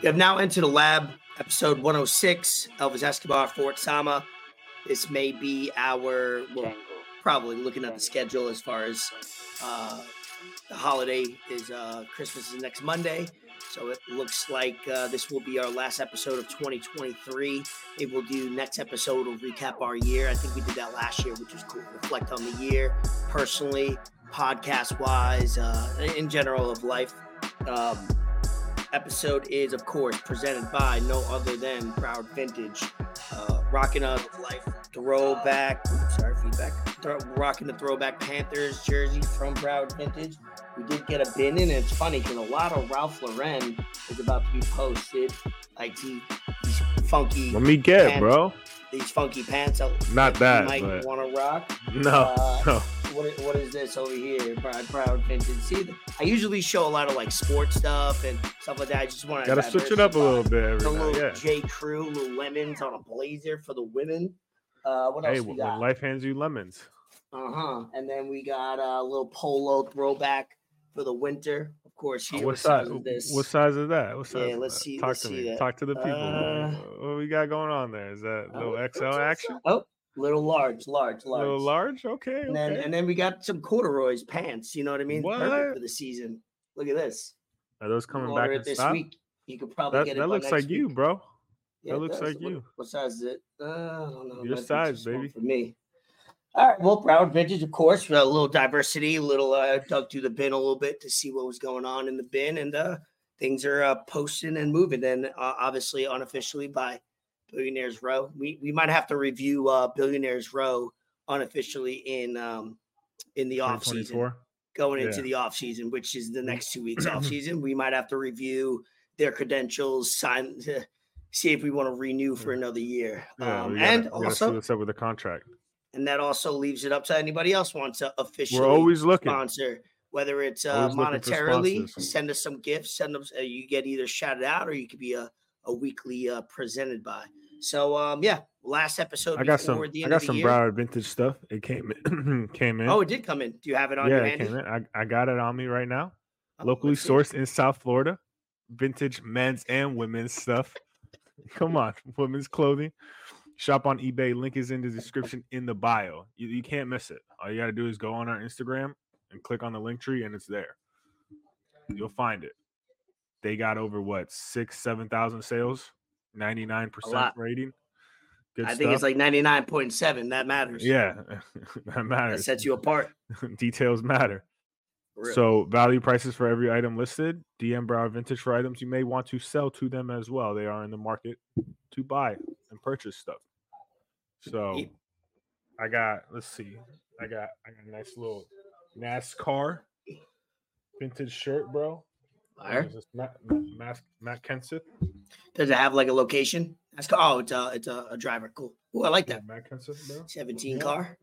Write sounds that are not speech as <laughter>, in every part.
We have now entered the lab, episode 106, Elvis Escobar, Fort Sama. This may be our, well, probably looking at the schedule as far as uh, the holiday is uh, Christmas is next Monday. So it looks like uh, this will be our last episode of 2023. Maybe we'll do next episode. We'll recap our year. I think we did that last year, which was cool. Reflect on the year personally, podcast wise, uh, in general of life. Um, episode is, of course, presented by no other than Broward Vintage, uh, rocking a life throwback. Sorry, feedback. Throw, rocking the throwback Panthers jersey from Broward Vintage. We did get a bin in, and it's funny because a lot of Ralph Lauren is about to be posted. Like he, these funky. Let me get, pants, bro. These funky pants. out Not that, You might want to rock. No, Uh, no. What is, what is this over here? Proud, Broward vintage. See, I usually show a lot of like sports stuff and stuff like that. I just want to Gotta switch it up a little bit every A little Yeah. J. Crew, little lemons on a blazer for the women. Uh, what else Hey, we when got? life hands you lemons. Uh huh. And then we got a little polo throwback for the winter. Of course, here. what what size? size is this? What size is that? What size? Yeah, let's that? see- Talk let's to see me. that. Talk to the people. Uh, what we got going on there? Is that Uh, little what's XL action? Oh, little large, large, large. little large? Okay. And then okay. and then we got some corduroys pants. You know what I mean? Perfect for the season. Look at this. Are those coming back it in this stock? week. You could probably That, get it. that by looks next like you, bro. Yeah, that looks does. like What- you. What size is it? Uh, I don't know. Your might size, baby. For me. All right. Well, Broward Vintage, of course. A little diversity, a little uh, dug through the bin a little bit to see what was going on in the bin, and uh, things are uh, posting and moving. And uh, obviously, unofficially by Billionaires Row, we we might have to review uh, Billionaires Row unofficially in um, in the off season 2024. going into Yeah. the off season, which is the next two weeks off <clears throat> season. We might have to review their credentials, sign, <laughs> see if we want to renew for another year. Yeah, um, gotta, and we gotta see also, what's up with the contract. and that also leaves it up to anybody else wants to officially We're always looking. sponsor. Whether it's uh, Always looking for monetarily, send us some gifts. Send them. Uh, you get either shouted out or you could be a, a weekly uh, presented by. So um, yeah, last episode. I got some. I got some year. Broward vintage stuff. It came in. <clears throat> came in. Oh, it did come in. Do you have it on yeah, your it came in. I, I got it on me right now. Oh, Locally sourced in South Florida. Vintage men's and women's stuff. <laughs> Come on, women's clothing. Shop on eBay. Link is in the description in the bio. You, you can't miss it. All you got to do is go on our Instagram and click on the link tree, and it's there. You'll find it. They got over what six, seven thousand sales, ninety nine percent rating. Good I think it's like ninety nine point seven. That matters. yeah, <laughs> that matters. that sets you apart. <laughs> Details matter. So value prices for every item listed. DM Broward Vintage for items you may want to sell to them as well. They are in the market to buy and purchase stuff. So I got let's see. I got I got a nice little NASCAR vintage shirt, bro. Fire. This Matt, Matt, Matt Kenseth. Does it have like a location? That's. Oh, it's a it's a, a driver. Cool. Oh, I like Yeah, that. Matt Kenseth, bro. Seventeen Yeah. car.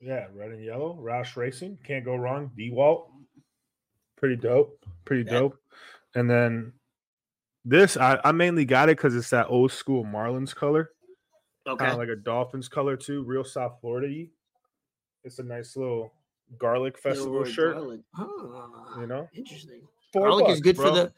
Yeah, red and yellow. Roush Racing. Can't go wrong. DeWalt. Pretty dope. Pretty Yeah. dope. And then this, I, I mainly got it because it's that old school Marlins color. Okay. Kind of like a Dolphins color too. Real South Florida It's a nice little garlic festival shirt. Garlic. Ah, You know? interesting. Four garlic bucks, is good for the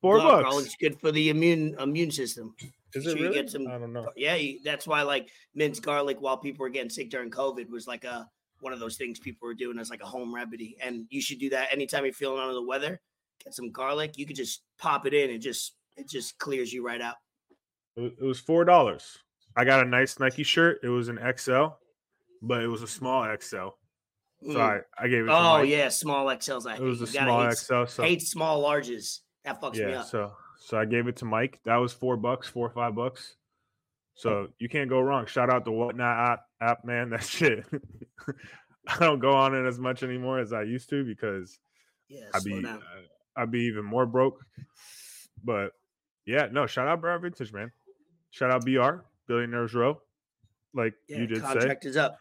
four gar- bucks. Garlic's good for the immune immune system. Is so it you really? get some- I don't know. Yeah, that's why like minced garlic while people were getting sick during COVID was like a one of those things people were doing as like a home remedy. And you should do that anytime you're feeling under the weather. Get some garlic. You could just pop it in and just it just clears you right out. It was four dollars. I got a nice Nike shirt. It was an XL, but it was a small XL. So Mm. I, gave it. To Oh Mike. yeah, small XLs. I it was a. You small hate, XL. So hate small larges. That fucks me up. so so I gave it to Mike. That was four bucks, four or five bucks. So you can't go wrong. Shout out to Whatnot app, app man. <laughs> That shit. I don't go on it as much anymore as I used to because yeah, I'd be down. uh, I'd be even more broke. But yeah, no, shout out Broward Vintage, man. Shout out BR, Billionaires Row. Like Yeah, you did say, contract is up.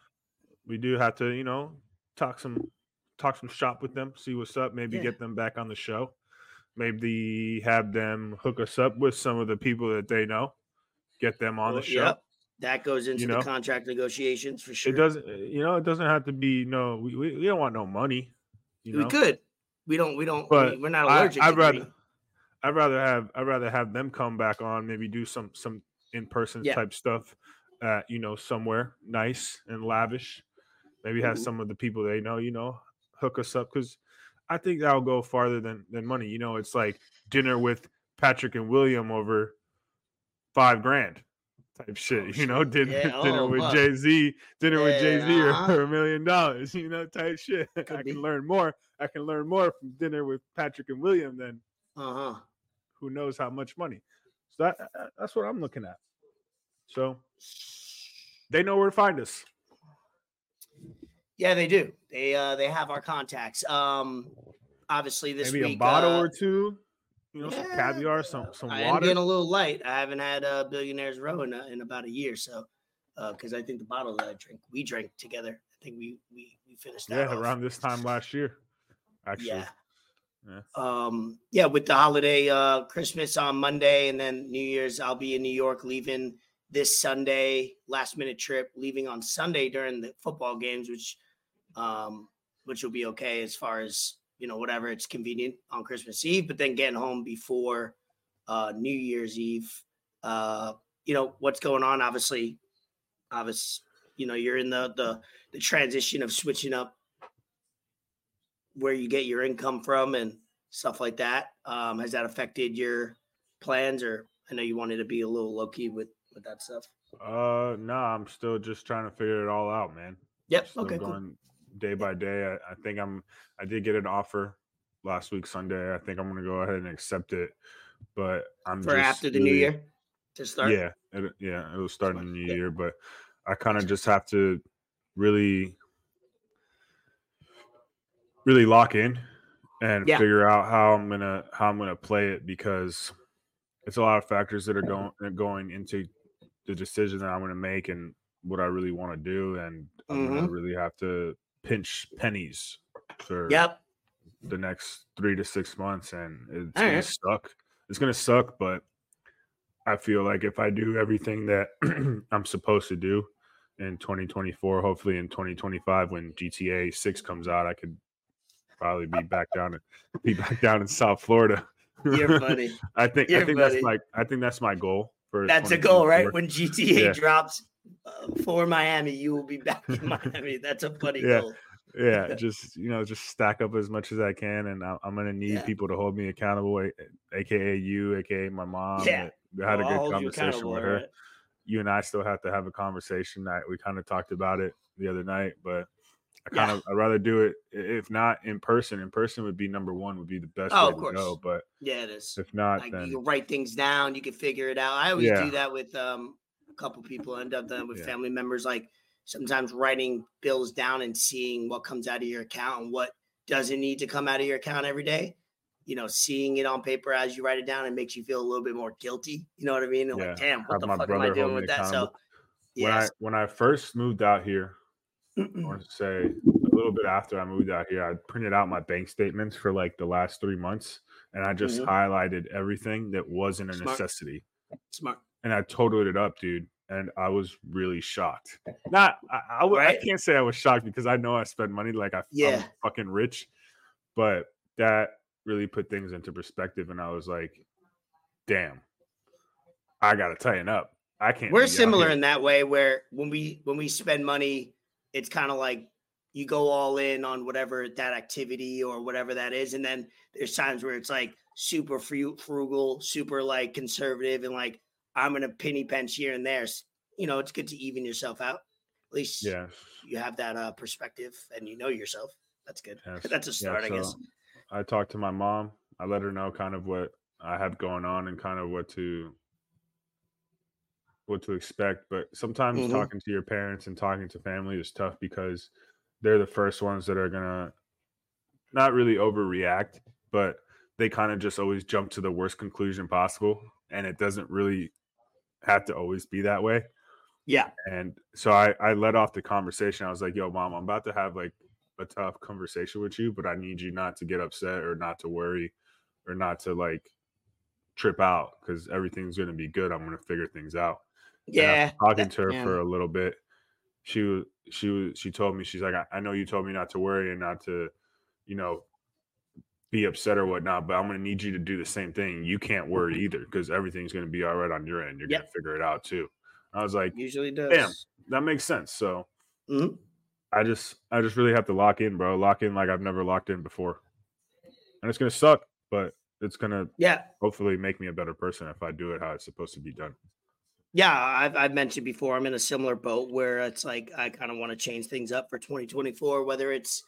we do have to, you know, talk some talk some shop with them, see what's up, maybe Yeah. get them back on the show. Maybe have them hook us up with some of the people that they know, get them on Well, the show. Yep. That goes into know? the contract negotiations for sure. It doesn't, eh, you know, it doesn't have to be no. We, we, we don't want no money. You we know? could. We don't. We don't. But we, are not allergic. I'd to rather, money. I'd rather have I'd rather have them come back on, maybe do some some in person Yeah. type stuff at you know somewhere nice and lavish. Maybe have Mhm. some of the people they know, you know, hook us up because I think that'll go farther than than money. You know, it's like dinner with Patrick and William over five grand type shit. Oh, you know, dinner Yeah, <laughs> dinner oh, with. Jay Z, dinner with Jay Z or, Yeah, or a million dollars. You know, type shit. <laughs> I be. can learn more. I can learn more from dinner with Patrick and William than Uh huh. who knows how much money. So that- that's what I'm looking at. So they know where to find us. Yeah, they do. They uh they have our contacts. Um, obviously this Maybe week a bottle uh, or two. You know, some caviar, some yeah, some I water. getting a little light. I haven't had a billionaires row in, a, in about a year, so because I think the bottle that I drink, we drank together. I think we we we finished that. Yeah, off. around this time last year. Actually, Yeah. Yeah. Um, yeah, with the holiday, uh, Christmas on Monday and then New Year's, I'll be in New York leaving this Sunday, last minute trip, leaving on Sunday during the football games, which, um, which will be okay as far as, you know, whatever it's convenient on Christmas Eve, but then getting home before, uh, New Year's Eve. Uh, you know, what's going on, obviously, obviously, you know, you're in the, the, the transition of switching up where you get your income from and stuff like that. Um, has that affected your plans, or I know you wanted to be a little low key with with that stuff. Uh, no, I'm still just trying to figure it all out, man. Yep. Okay. Cool. Going day by day. I, I think I'm. I did get an offer last week Sunday. I think I'm gonna go ahead and accept it. But I'm For after the new year to start. Yeah, it, yeah, it'll start in the new Yeah. year, but I kind of just have to really, really lock in and Yeah. figure out how I'm gonna how I'm gonna play it because it's a lot of factors that are going going into the decision that I'm gonna make and what I really want to do, and I'm gonna mm-hmm. really have to pinch pennies for Yep. the next three to six months, and it's All gonna right. suck. It's gonna suck, but I feel like if I do everything that <clears throat> I'm supposed to do in 2024, hopefully in 2025, when GTA Six comes out, I could probably be back down in, be back down in South Florida. You're <laughs> funny. I think I You're think funny. that's my I think that's my goal for. That's a goal, right? When GTA Yeah. drops uh, for Miami, you will be back in <laughs> Miami. That's a funny Yeah. goal. yeah <laughs> just you know just stack up as much as i can and I- i'm gonna need Yeah. people to hold me accountable a- aka you aka my mom Yeah. we had Well, a good conversation with her right? you and i still have to have a conversation that we kind of talked about it the other night but i kind Yeah. of i'd rather do it if not in person in person would be number one would be the best Oh, way of to course. go but Yeah, it is. if not Like then you can write things down, you can figure it out. I always Yeah. do that with um couple people. End up done with Yeah. family members, like sometimes writing bills down and seeing what comes out of your account and what doesn't need to come out of your account every day. You know, seeing it on paper as you write it down, it makes you feel a little bit more guilty. You know what I mean? Yeah. like, damn, what the fuck am I doing with that? So, accountable. when i when i first moved out here I want <clears throat> to say a little bit after I moved out here, I printed out my bank statements for like the last three months, and I just Mhm. highlighted everything that wasn't a Smart. necessity, Smart. And I totaled it up, dude. And I was really shocked. Eh, Not, I Right? can't say I was shocked because I know I spend money like I, Yeah. I'm fucking rich, but that really put things into perspective, and I was like, damn, I gotta tighten up. I can't. We're similar in that way where when we when we spend money, it's kind of like you go all in on whatever that activity or whatever that is, and then there's times where it's like super frugal, super like conservative, and like I'm gonna penny pinch here and there. You know, it's good to even yourself out. At least Yeah. you have that uh, perspective and you know yourself. That's good. <laughs> Yes. That's a Yeah, start, I guess. I talked to my mom. I let her know kind of what I have going on and kind of what to what to expect. But sometimes Mhm. talking to your parents and talking to family is tough because they're the first ones that are gonna not really overreact, but they kind of just always jump to the worst conclusion possible. And it doesn't really have to always be that way. Yeah. And so I, I led off the conversation. I was like, yo, mom, I'm about to have like a tough conversation with you, but I need you not to get upset or not to worry or not to like trip out because everything's going to be good. I'm going to figure things out. Yeah. talking to her yeah. for a little bit, she was, she was, she told me, she's like, I, I know you told me not to worry and not to, you know, be upset or whatnot, but I'm going to need you to do the same thing. You can't worry either because everything's going to be all right on your end. You're Yep. going to figure it out too. I was like, Usually does. Damn. that makes sense. So Mhm. I just, I just really have to lock in, bro. Lock in like I've never locked in before, and it's going to suck, but it's going to Yeah. hopefully make me a better person if I do it how it's supposed to be done. Yeah, I've, I've mentioned before, I'm in a similar boat where it's like I kind of want to change things up for 2024, whether it's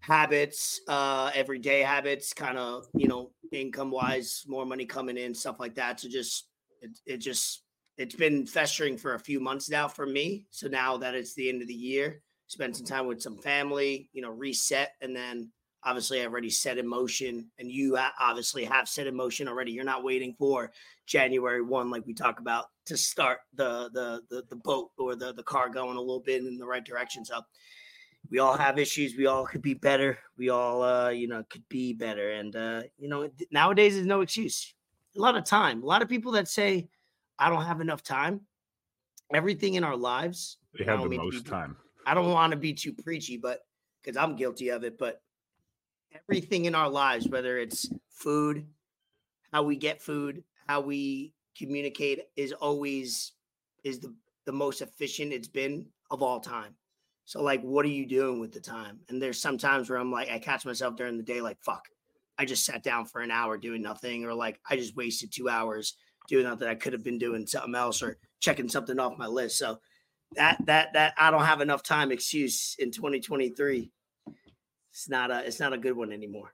habits, uh, everyday habits, kind of, you know, income wise, more money coming in, stuff like that. So just, it, it just, it's been festering for a few months now for me. So now that it's the end of the year, spend some time with some family, you know, reset. And then obviously I've already set in motion and you obviously have set in motion already. You're not waiting for January 1, like we talk about to start the, the, the, the boat or the, the car going a little bit in the right direction. So we all have issues. We all could be better. We all, uh, you know, could be better. And, uh, you know, nowadays is no excuse. A lot of time. A lot of people that say, I don't have enough time. Everything in our lives. They have the to be most time. I don't want to be too preachy, but because I'm guilty of it, but everything in our lives, whether it's food, how we get food, how we communicate, is always is the the most efficient it's been of all time. So, like, what are you doing with the time? And there's sometimes where I'm like, I catch myself during the day, like, fuck, I just sat down for an hour doing nothing, or like, I just wasted two hours doing nothing. I could have been doing something else or checking something off my list. So, that that that I don't have enough time excuse in 2023. It's not a it's not a good one anymore.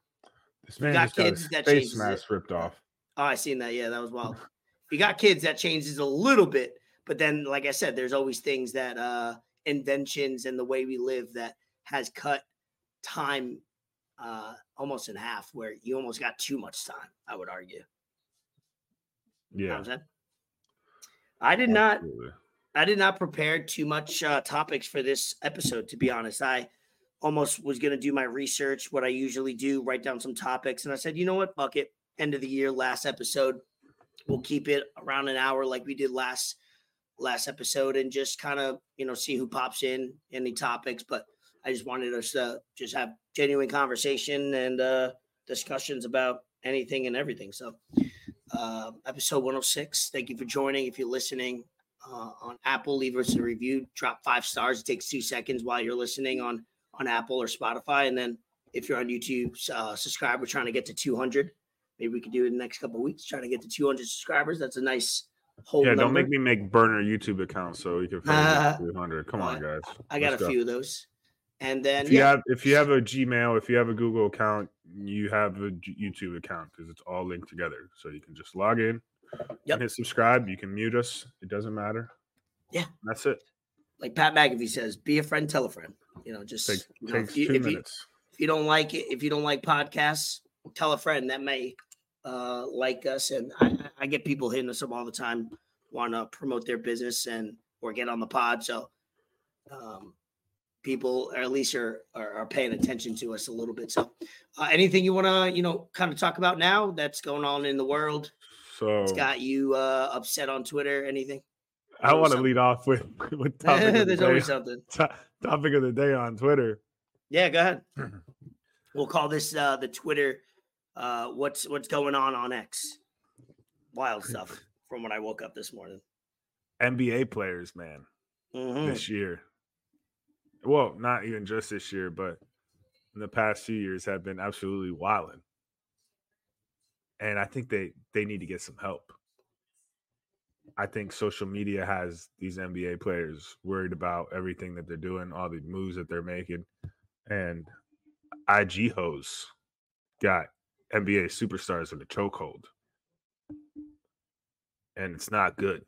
This man got just got kids, his that face changes it. mask ripped off. Oh, I seen that. Yeah, that was wild. <laughs> You got kids, that changes a little bit. But then, like I said, there's always things that uh inventions and the way we live that has cut time uh almost in half, where you almost got too much time, I would argue. You know Yeah. I'm saying? I did not. I did not prepare too much uh, topics for this episode, to be honest. I almost was going to do my research, what I usually do, write down some topics. And I said, you know what? Fuck it. End of the year, last episode. We'll keep it around an hour like we did last last episode and just kind of, you know, see who pops in, any topics. But I just wanted us to just have genuine conversation and uh, discussions about anything and everything. So, uh, episode 106. Thank you for joining. If you're listening, uh, on Apple. Leave us a review. Drop five stars. It takes two seconds while you're listening on on Apple or Spotify. And then if you're on YouTube, uh, subscribe. We're trying to get to 200. Maybe we could do it in the next couple weeks. Trying to get to 200 subscribers. That's a nice whole. Yeah, don't make me make burner YouTube accounts so you can find uh, 300. Come on, guys. I got Let's a go. few of those. And then If you yeah, have if you have a Gmail, if you have a Google account, you have a YouTube account because it's all linked together. So you can just log in, Yep. and hit subscribe. You can mute us. It doesn't matter. Yeah. that's it. like Pat McAfee says, be a friend, tell a friend. You know, just Takes you know, if you- two if you- minutes. if you don't like it, if you don't like podcasts, tell a friend that may uh, like us. And I, I get people hitting us up all the time, want to promote their business and or get on the pod. So um, people, or at least are, are are paying attention to us a little bit. So uh, anything you want to you know kind of talk about now that's going on in the world? So It's got you uh, upset on Twitter? Anything? I want to lead off with <laughs> with <laughs> topic of the There's day. always something. <laughs> to- topic of the day on Twitter. Yeah, go ahead. <clears throat> we'll call this uh the Twitter uh what's what's going on on X. Wild <laughs> stuff from when I woke up this morning. NBA players, man, Mhm. this year. Well, not even just this year, but in the past few years have been absolutely wilding. And I think they they need to get some help. I think social media has these NBA players worried about everything that they're doing, all the moves that they're making, and IG hoes got NBA superstars in the chokehold, and it's not good.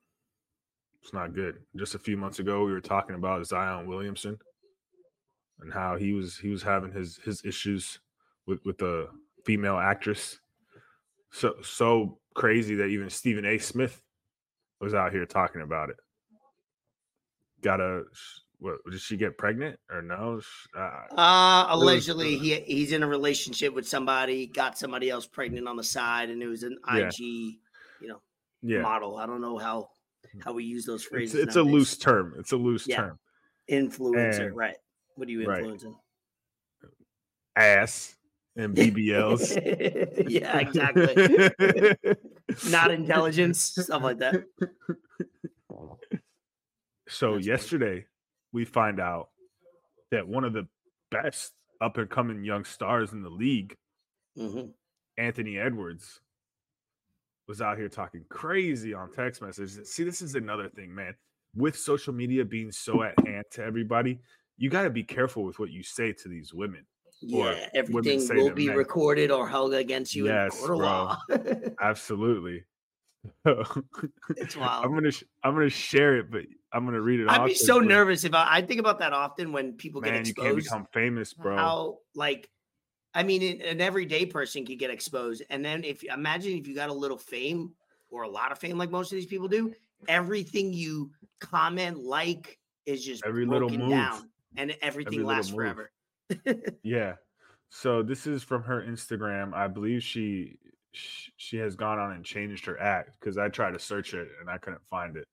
It's not good. Just a few months ago, we were talking about Zion Williamson and how he was he was having his his issues with with the female actress. So so crazy that even Stephen A. Smith was out here talking about it. Got a what? Did she get pregnant or no? Uh, Uh was- allegedly he he's in a relationship with somebody, got somebody else pregnant on the side, and it was an Yeah. IG, you know, yeah, model. I don't know how how we use those phrases. it's a loose term. It's a loose Yeah. term. influencer, and- right? What are you right. influencing? Ass and BBLs. <laughs> yeah, exactly. <laughs> Not intelligence, stuff like that. So That's yesterday we find out that one of the best up and coming young stars in the league, Mhm. Anthony Edwards, was out here talking crazy on text messages. See, this is another thing, man. With social media being so at hand to everybody, you got to be careful with what you say to these women. Or Yeah, women everything say will be men. recorded or held against you Yes, in court of law. <laughs> Absolutely. <laughs> it's wild. I'm gonna sh- I'm gonna share it, but I'm gonna read it. I'd be so nervous if I, I think about that often when people get exposed. Man, you can't become famous, bro. How like, I mean, an, everyday person could get exposed, and then if imagine if you got a little fame or a lot of fame, like most of these people do, everything you comment like is just Every little move. down, and everything little lasts forever. <laughs> Yeah. So this is from her Instagram. I believe she she has gone on and changed her act because I tried to search it and I couldn't find it.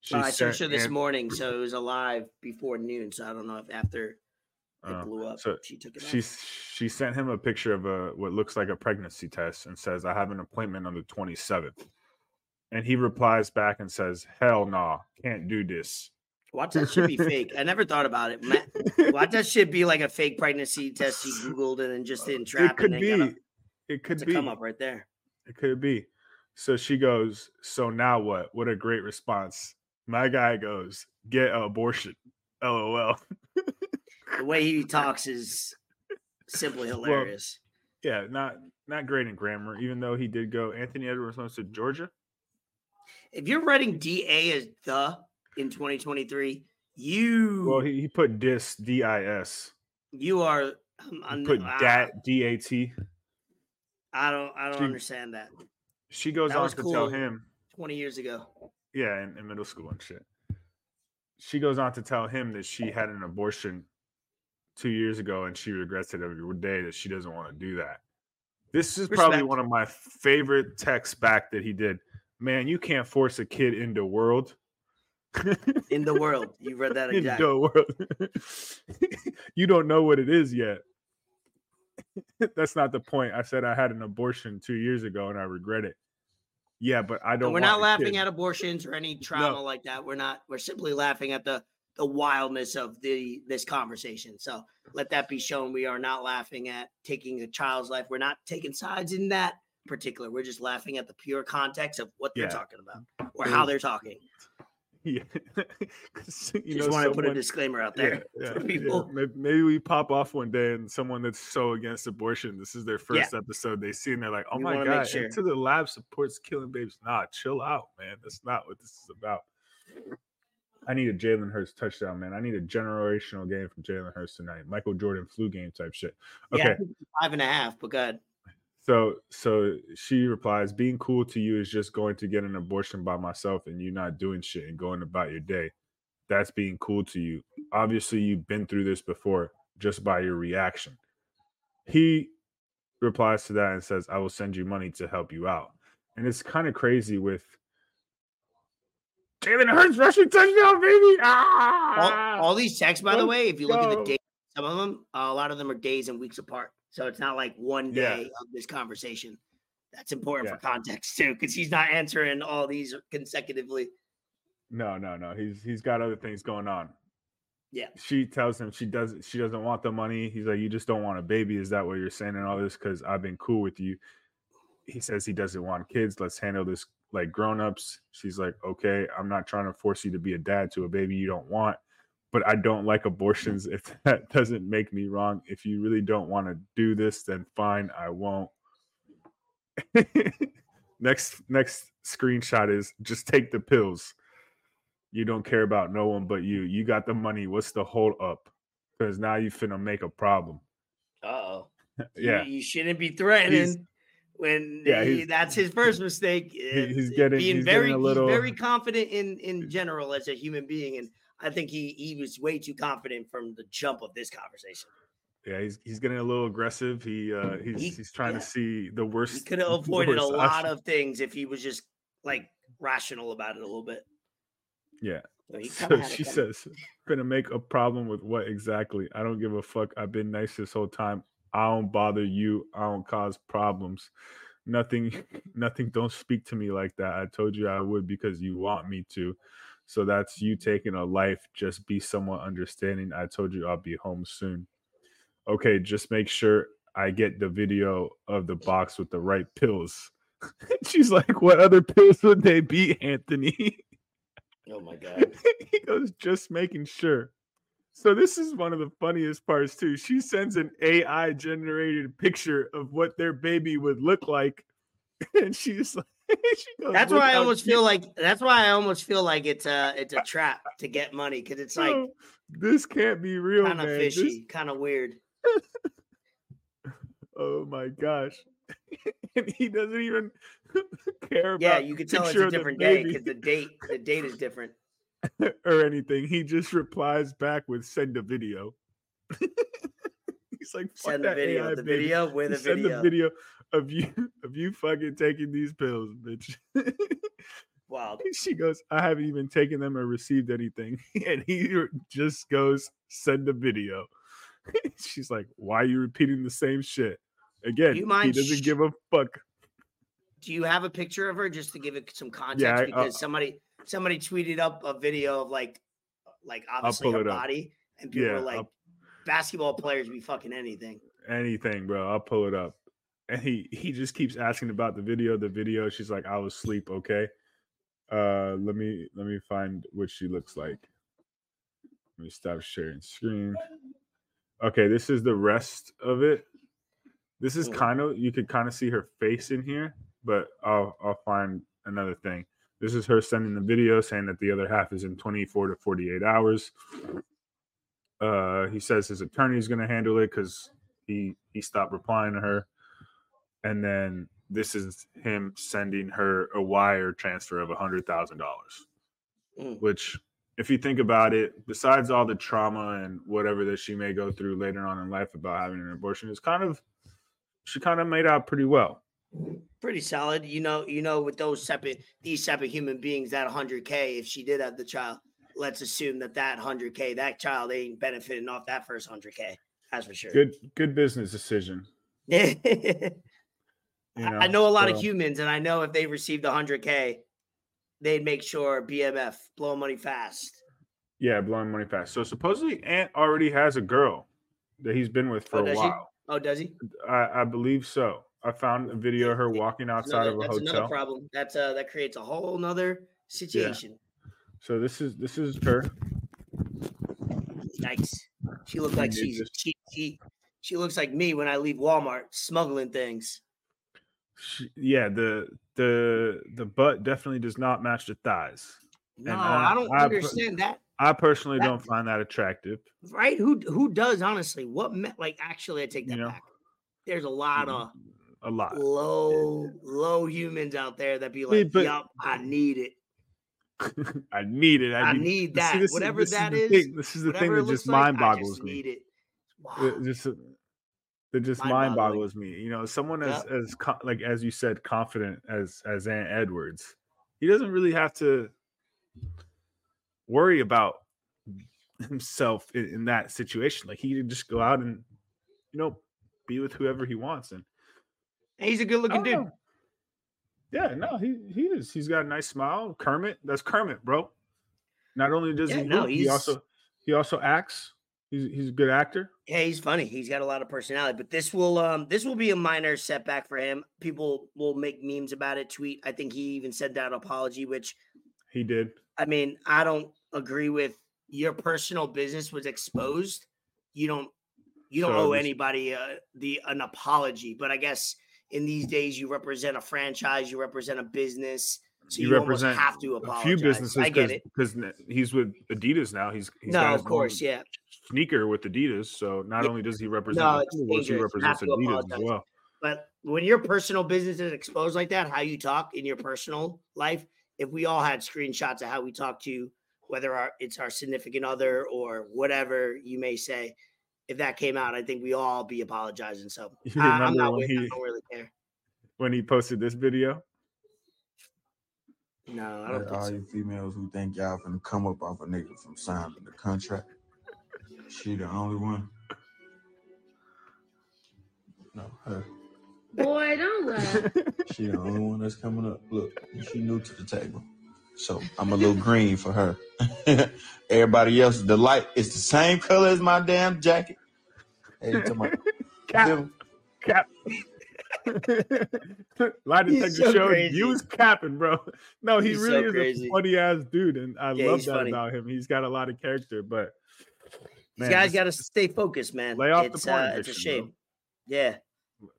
She Uh, I searched her this An- morning, so it was alive before noon. So I don't know if after it uh, blew up, so she took it. she she sent him a picture of a what looks like a pregnancy test and says, "I have an appointment on the 27th." And he replies back and says, "Hell nah, can't do this." Watch that should be fake. I never thought about it. <laughs> Watch that should be like a fake pregnancy test he googled and then just didn't trap it could and be. a, It could be. come up right there. It could be. So she goes, So now what? What a great response. My guy goes, Get an abortion. LOL. The way he <laughs> talks is simply hilarious. Yeah, not not great in grammar, even though he did go. Anthony Edwards went to Georgia. if you're writing DA as the in 2023, you Well, he, he put dis D I S. you are um, un- put ah, dat D A T. I don't I don't She- understand that. She goes That on to tell him, 20 years ago. Yeah, in, in middle school and shit. She goes on to tell him that she had an abortion two years ago and she regrets it every day that she doesn't want to do that. This is probably one of my favorite texts back that he did. Man, you can't force a kid into world. In the world. You read that <laughs> in the world. <laughs> you don't know what it is yet. <laughs> That's not the point. I said I had an abortion two years ago and I regret it. Yeah, but I don't. And we're not laughing at abortions or any trauma like that. We're not. We're simply laughing at the the wildness of the this conversation. So let that be shown. We are not laughing at taking a child's life. We're not taking sides in that particular. We're just laughing at the pure context of what they're talking about or how they're talking. <laughs> Yeah. you Just know, want to put a disclaimer out there yeah, <laughs> for yeah. people. Maybe, maybe we pop off one day and someone that's so against abortion, this is their first episode they see and they're like, oh We my God, sure. into the lab supports killing babies. Nah, chill out, man. That's not what this is about. I need a Jalen Hurts touchdown, man. I need a generational game from Jalen Hurts tonight. Michael Jordan flu game type shit. Okay. Yeah, five and a half. But good. So so she replies, being cool to you is just going to get an abortion by myself and you not doing shit and going about your day. That's being cool to you. Obviously, you've been through this before just by your reaction. He replies to that and says, I will send you money to help you out. And it's kind of crazy with Jalen Hurts rushing touchdown, baby. All, Ah! all these texts, by the let's way, if you look at the date, some of them, uh, a lot of them are days and weeks apart. So it's not like one Yeah. day of this conversation. That's important Yeah. for context too, because he's not answering all these consecutively. No, no, no. He's he's got other things going on. Yeah. She tells him she doesn't she doesn't want the money. He's like, You just don't want a baby. Is that what you're saying and all this? Because I've been cool with you. He says he doesn't want kids. Let's handle this like grown-ups. She's like, Okay, I'm not trying to force you to be a dad to a baby you don't want, but I don't like abortions if <laughs> that doesn't make me wrong. If you really don't want to do this, then fine, I won't. <laughs> next next screenshot is just take the pills you don't care about no one but you. You got the money. What's the hold up? Because now you finna make a problem. Uh oh. <laughs> Yeah, You, you shouldn't be threatening when yeah, he- that's his first mistake. he's It's getting- being he's very getting little- he's very confident in in general as a human being. And I think he he was way too confident from the jump of this conversation. yeah. He's he's getting a little aggressive. He uh he's He- he's trying yeah. to see the worst. He could have <laughs> avoided a lot option. of things if he was just like rational about it a little bit. Yeah. So So kinda had it she says, "Gonna make a problem with what exactly? I don't give a fuck. I've been nice this whole time. I don't bother you. I don't cause problems. Nothing, <laughs> nothing. Don't speak to me like that. I told you I would because you want me to. So that's you taking a life. Just be somewhat understanding. I told you I'll be home soon. Okay, just make sure I get the video of the box with the right pills. <laughs> She's like, What other pills would they be, Anthony? <laughs> Oh my god. he goes, just making sure. So this is one of the funniest parts too. She sends an AI generated picture of what their baby would look like, <laughs> and she's like, <laughs> goes, "That's why I almost feel like that's why I almost feel like it's a it's a <laughs> trap to get money because it's like this can't be real, kind of fishy, kind of weird." <laughs> oh my gosh! and he doesn't even care about it. yeah, you can tell it's a different day because the date the date is different. or anything. He just replies back with send a video. He's like, send the video, AI, the baby. video with a send video. the video of you <laughs> of you fucking taking these pills, bitch. <laughs> wow. She goes, I haven't even taken them or received anything. <laughs> And he just goes, send a video. She's like, Why are you repeating the same shit? Again, he doesn't sh- give a fuck. Do you have a picture of her just to give it some context? Yeah, because uh, somebody somebody tweeted up a video of like like obviously her body, up. and people yeah, were like, I'll... basketball players be fucking anything. Anything, bro. I'll pull it up. And he he just keeps asking about the video. The video, she's like, I was asleep, okay. Uh let me let me find what she looks like. Let me stop sharing screen. Okay, this is the rest of it. This is mm. kind of you could kind of see her face in here, but I'll I'll find another thing. This is her sending the video saying that the other half is in 24 to 48 hours. Uh, he says his attorney is going to handle it because he he stopped replying to her, and then this is him sending her a wire transfer of a hundred thousand dollars, mm. which, if you think about it, besides all the trauma and whatever that she may go through later on in life about having an abortion, is kind of she kind of made out pretty well pretty solid. You know, you know, with those separate these separate human beings, that 100k, if she did have the child, let's assume that that 100k, that child ain't benefiting off that first 100k. That's for sure. Good, good business decision. <laughs> you know, I know a lot so. of humans, and I know if they received 100k, they'd make sure BMF blow money fast. Yeah, blowing money fast. So supposedly, Ant already has a girl that he's been with for oh, a while. He? Oh, does he? I, I believe so. I found a video of her walking outside another, of a that's hotel. Another problem. That's uh that creates a whole nother situation. Yeah. So this is this is her. Nice. She looks like she's she, she she looks like me when I leave Walmart smuggling things. She, yeah, the the the butt definitely does not match the thighs. No, I, I, don't I, understand that. I personally that, don't find that attractive. Right? Who who does honestly? What me- like actually I take that you know, back. There's a lot mm-hmm. of a lot low low humans out there that be like, but, "Yup, I need it." <laughs> I need it. I, I need, that. See, whatever is, that is. Thing. This is the thing that just mind boggles like, me. Need it. Wow. It just that just mind boggles me. You know, someone as yep. as like as you said, confident as as Ant Edwards, he doesn't really have to worry about himself in, in that situation. Like he could just go out and you know be with whoever he wants and he's a good looking oh, dude. Know. Yeah, no, he he is. He's got a nice smile. Kermit, that's Kermit, bro. Not only does yeah, he no, he also he also acts. He's he's a good actor. Yeah, he's funny. He's got a lot of personality. But this will um this will be a minor setback for him. People will make memes about it, tweet. I think he even said that apology, which he did. I mean, I don't agree with your personal business was exposed. You don't you don't so owe anybody uh, the an apology. But I guess in these days you represent a franchise, you represent a business. So you, you represent have to apologize. A few businesses. I get it because he's with Adidas now. He's, he's no, of course, yeah. Sneaker with Adidas, so not yeah. only does he represent no, the he represents Adidas as well. But when your personal business is exposed like that, how you talk in your personal life, if we all had screenshots of how we talk to, you, whether our, it's our significant other or whatever you may say, if that came out, I think we all be apologizing. So I, am not with, he, I don't really care. When he posted this video? No, I don't all so. you females who think y'all finna come up off a nigga from signing the contract. she the only one. No, her. Boy, don't laugh. She the only one that's coming up. Look, she new to the table. So I'm a little green for her. <laughs> Everybody else, the light is the same color as my damn jacket. Hey, you talking about Cap, cap. <laughs> Lie detector so showed crazy. you was capping, bro. <laughs> No, he He's really so is crazy. a funny ass dude, and I Yeah, love that funny. about him. He's got a lot of character, but These man, guys got to stay focused, man. lay off the it's, porn uh, it's a addiction, bro. shame. Yeah.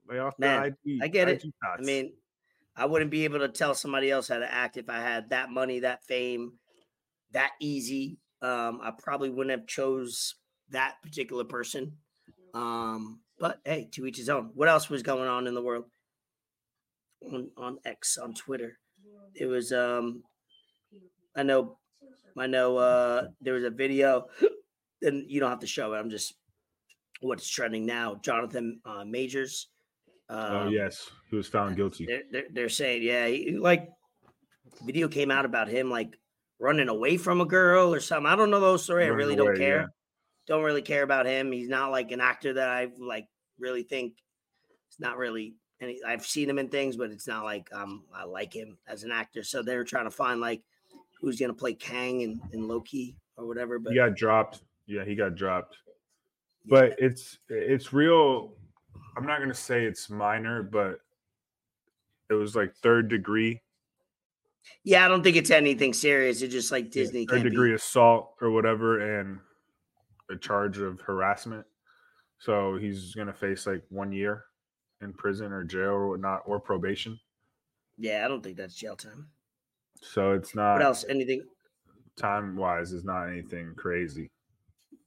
lay off Man, the IG. I get it. I mean, I wouldn't be able to tell somebody else how to act if I had that money, that fame, that easy. Um, I probably wouldn't have chose that particular person. Um, but hey, to each his own. What else was going on in the world? On on X on Twitter, it was um, I know, I know. Uh, there was a video, and you don't have to show it. I'm just what's trending now. Jonathan uh, Majors. oh um, yes, he was found guilty. they're, they're, they're saying, yeah, he, like video came out about him like running away from a girl or something. I don't know those story. I really away, don't care. Yeah. Don't really care about him. He's not like an actor that I like really think. It's not really any. I've seen him in things, but it's not like um I like him as an actor. So they're trying to find like who's gonna play Kang and, in Loki or whatever. But He got dropped. Yeah, he got dropped. yeah. But it's it's real. I'm not gonna say it's minor, but it was like third degree, yeah, I don't think it's anything serious. It's just like yeah, Disney third can't degree be. assault or whatever, and a charge of harassment. So he's gonna face like one year in prison or jail or whatnot or probation. Yeah, I don't think that's jail time. So it's not What else? Anything? time wise is not anything crazy.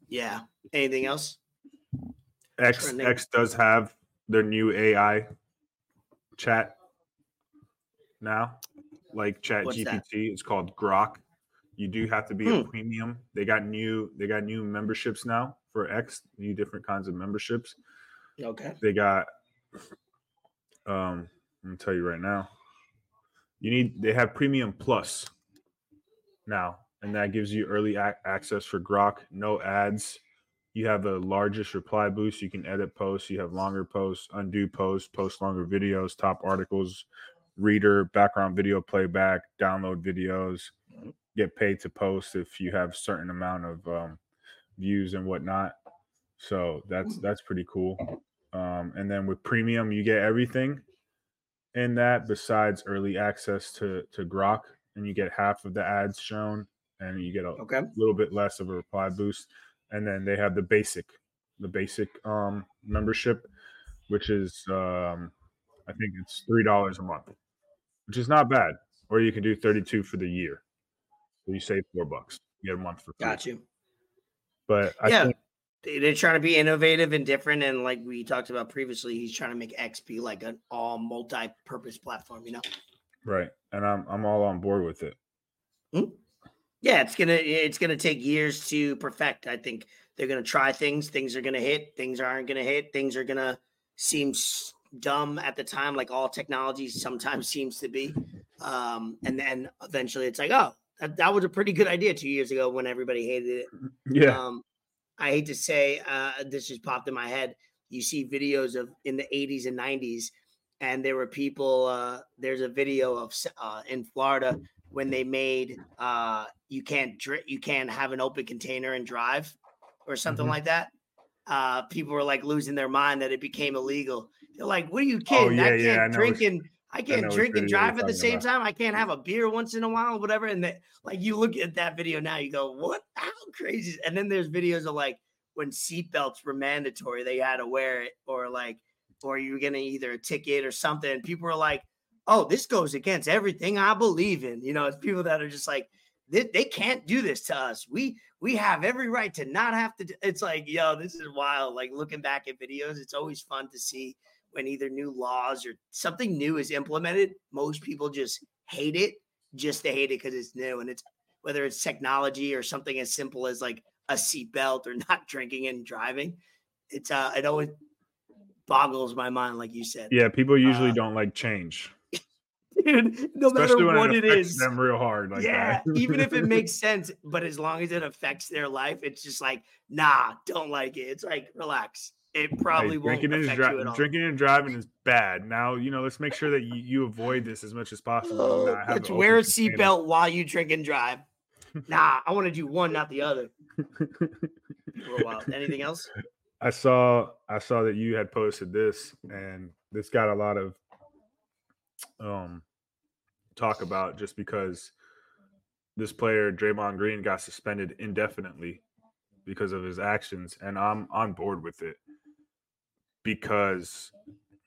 Yeah. Anything else? X Trending. X does have their new AI chat now, like Chat What's GPT. that? It's called Grok. You do have to be a Hmm. premium. They got new they got new memberships now for X, new different kinds of memberships. Okay. They got um I'm gonna tell you right now. You need they have premium plus now, and that gives you early ac- access for Grok, no ads. You have the largest reply boost. You can edit posts. You have longer posts, undo posts, post longer videos, top articles, reader, background video playback, download videos, get paid to post if you have certain amount of um, views and whatnot. So that's that's pretty cool. Um, and then with premium, you get everything in that besides early access to to Grok, and you get half of the ads shown, and you get a Okay. little bit less of a reply boost. And then they have the basic, the basic um, membership, which is um, I think it's three dollars a month, which is not bad. Or you can do thirty two for the year, so you save four bucks. You get a month for free. Got you. But I yeah. think They- They're trying to be innovative and different. And like we talked about previously, he's trying to make XP like an all multi purpose platform, you know? right, and I'm I'm all on board with it. Yeah, it's gonna it's gonna take years to perfect. I think they're gonna try things. Things are gonna hit. Things aren't gonna hit. Things are gonna seem dumb at the time, like all technology sometimes seems to be. Um, and then eventually, it's like, oh, that, that was a pretty good idea two years ago when everybody hated it. Yeah, Um, I hate to say uh, this just popped in my head. You see videos of in the 80s and 90s, and there were people. Uh, there's a video of uh, in Florida when they made uh, you can't dri- you can't have an open container and drive or something Mhm. like that. Uh, people were like losing their mind that it became illegal. They're like, "What are you Oh, kidding? I yeah, yeah, I can't know drink and I can't which drink and drive at the same about. time. I can't have mm. a beer once in a while, whatever." And that, like, you look at that video now, you go, "What? How crazy?" And then there's videos of like when seatbelts were mandatory, they had to wear it, or like, or you were getting either a ticket or something. People are like, "Oh, this goes against everything I believe in." You know, it's people that are just like, they, they can't do this to us. We we have every right to not have to. do-" It's like, yo, this is wild. Like looking back at videos, it's always fun to see when either new laws or something new is implemented. Most people just hate it, just to hate it because it's new, and it's whether it's technology or something as simple as like a seatbelt or <laughs> not drinking and driving. It's uh, it always boggles my mind, like you said. yeah. People usually uh, don't like change, <laughs> Dude, no especially matter when what it it is. them real hard. Like yeah, <laughs> even if it makes sense, but as long as it affects their life, it's just like, nah, don't like it. It's like, relax. It probably Hey, won't drinking and affect dri- you at all. drinking and driving is bad. Now you know. Let's make sure that you, you avoid this as much as possible. and not have Uh, Let's wear a seatbelt while you drink and drive. <laughs> Nah, I want to do one, not the other. Anything else? I saw I saw that you had posted this, and this got a lot of um talk about just because this player Draymond Green got suspended indefinitely because of his actions, and I'm on board with it because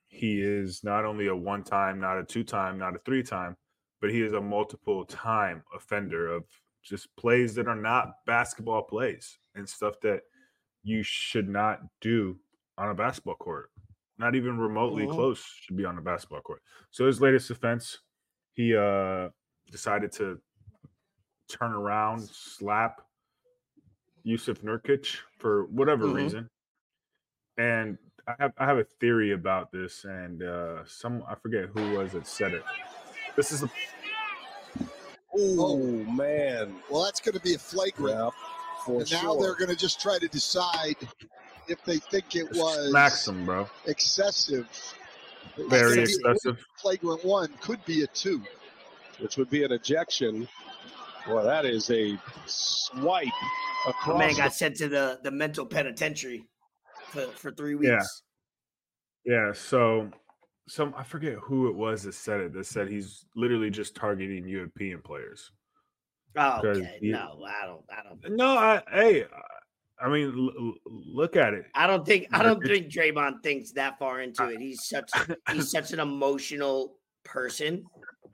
he is not only a one time, not a two time, not a three time, but he is a multiple time offender of just plays that are not basketball plays and stuff that you should not do on a basketball court. Not even remotely Mhm. close should be on a basketball court. So his latest offense, he uh decided to turn around, slap Yusuf Nurkic for whatever Mhm. reason. And I have I have a theory about this, and uh some I forget who was it said it. This is a Oh man, Well, that's going to be a flagrant. yeah, for and now sure. they're going to just try to decide if they think it was smacks bro. excessive. Very gonna be a excessive. Flagrant one could be a two. which would be an ejection. Well, that is a swipe My across. man the- got sent to the, the mental penitentiary for, for three weeks. Yeah, yeah. so some I forget who it was that said it. That said he's literally just targeting European players. Oh, okay. you- No, I don't. I don't. No, I hey, I mean, l- l- look at it. I don't think. I don't think Draymond thinks that far into it. He's such. <laughs> He's such an emotional person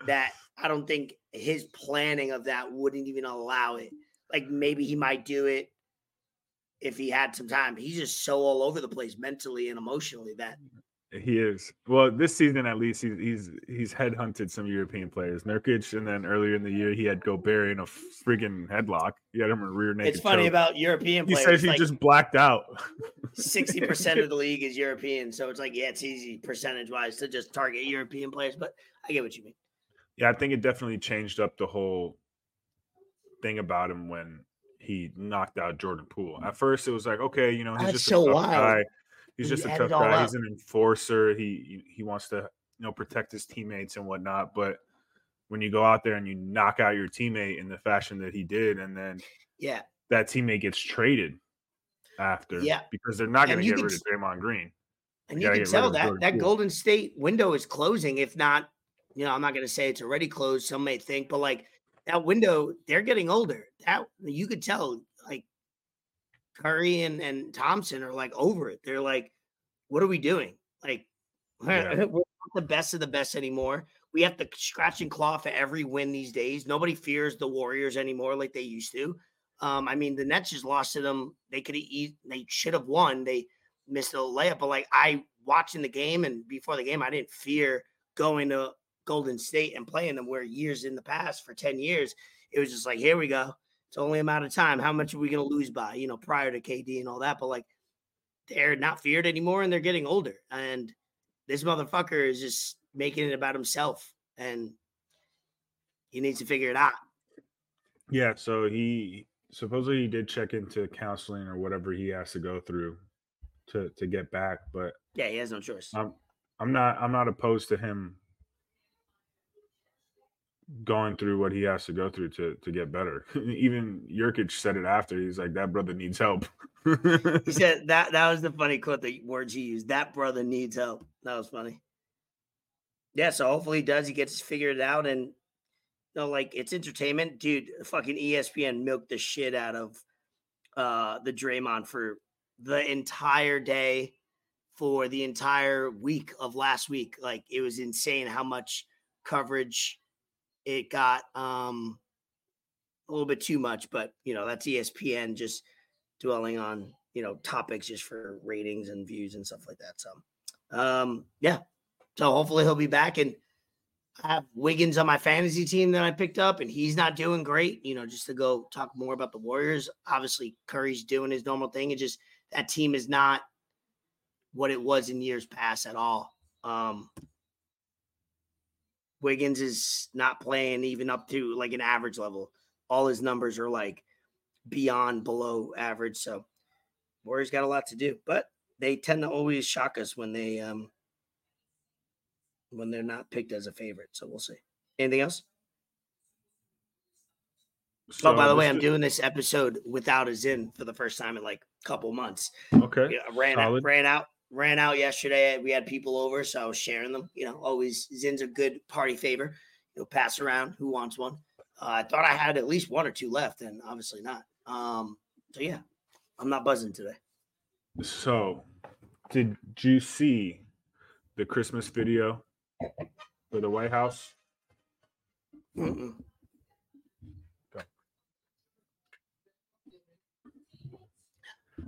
that I don't think his planning of that wouldn't even allow it. Like maybe he might do it if he had some time. He's just so all over the place mentally and emotionally that He is well this season at least. He's he's he's headhunted some European players, Nurkic, and then earlier in the year he had Gobert in a freaking headlock. He had him in a rear naked. it's funny choke. about European He players. says he like, just blacked out. sixty percent of <laughs> the league is European, so it's like yeah, it's easy percentage wise to just target European players. But I get what you mean. Yeah, I think it definitely changed up the whole thing about him when he knocked out Jordan Poole. At first, it was like, okay, you know, he's That's just so a tough wild. guy. He's just you a tough guy. He's an enforcer. He he wants to you know protect his teammates and whatnot. But when you go out there and you knock out your teammate in the fashion that he did, and then Yeah, that teammate gets traded after, Yeah. because they're not going to get rid of Draymond Green. and You you can tell that that. Golden State window is closing. If not, you know, I'm not going to say it's already closed. Some may think, but like that window, they're getting older. That you could tell, like Curry and and Thompson are like over it. They're like, what are we doing? Like, <laughs> Yeah. we're not the best of the best anymore. We have to scratch and claw for every win these days. Nobody fears the Warriors anymore like they used to. Um, I mean, the Nets just lost to them. They could have, they should have won. They missed a layup, but like I watching the game and before the game, I didn't fear going to Golden State and playing them. Where years in the past for ten years, it was just like, here we go. It's only a matter of time. How much are we going to lose by? You know, prior to KD and all that, but like they're not feared anymore and they're getting older. And this motherfucker is just making it about himself, and he needs to figure it out. Yeah, so he supposedly he did check into counseling or whatever he has to go through to to get back, but Yeah, he has no choice. I'm I'm not I'm not opposed to him going through what he has to go through to to get better. <laughs> Even Nurkic said it after. He's like, that brother needs help. He <laughs> said that that was the funny quote, the words he used. That brother needs help. That was funny. Yeah, so hopefully he does. He gets figured out, and you know, like it's entertainment, dude. Fucking ESPN milked the shit out of uh the Draymond for the entire day, for the entire week of last week. Like it was insane how much coverage it got. Um, a little bit too much, but you know that's ESPN just dwelling on you know topics just for ratings and views and stuff like that. So, um, yeah. So hopefully he'll be back, and I have Wiggins on my fantasy team that I picked up, and he's not doing great. You know, just to go talk more about the Warriors. Obviously, Curry's doing his normal thing. It just that team is not what it was in years past at all. Um, Wiggins is not playing even up to like an average level. All his numbers are like beyond below average. So Warriors got a lot to do, but they tend to always shock us when they um when they're not picked as a favorite. So we'll see. Anything else? oh, by the way, I'm doing this episode without a Zyn for the first time in like a couple months. okay. I ran out, ran out, ran out yesterday. We had people over, so I was sharing them. You know, always Zyn's a good party favor. You know, pass around who wants one. Uh, I thought I had at least one or two left, and obviously not. Um, so yeah, I'm not buzzing today. So, did you see the Christmas video for the White House? Mm-mm.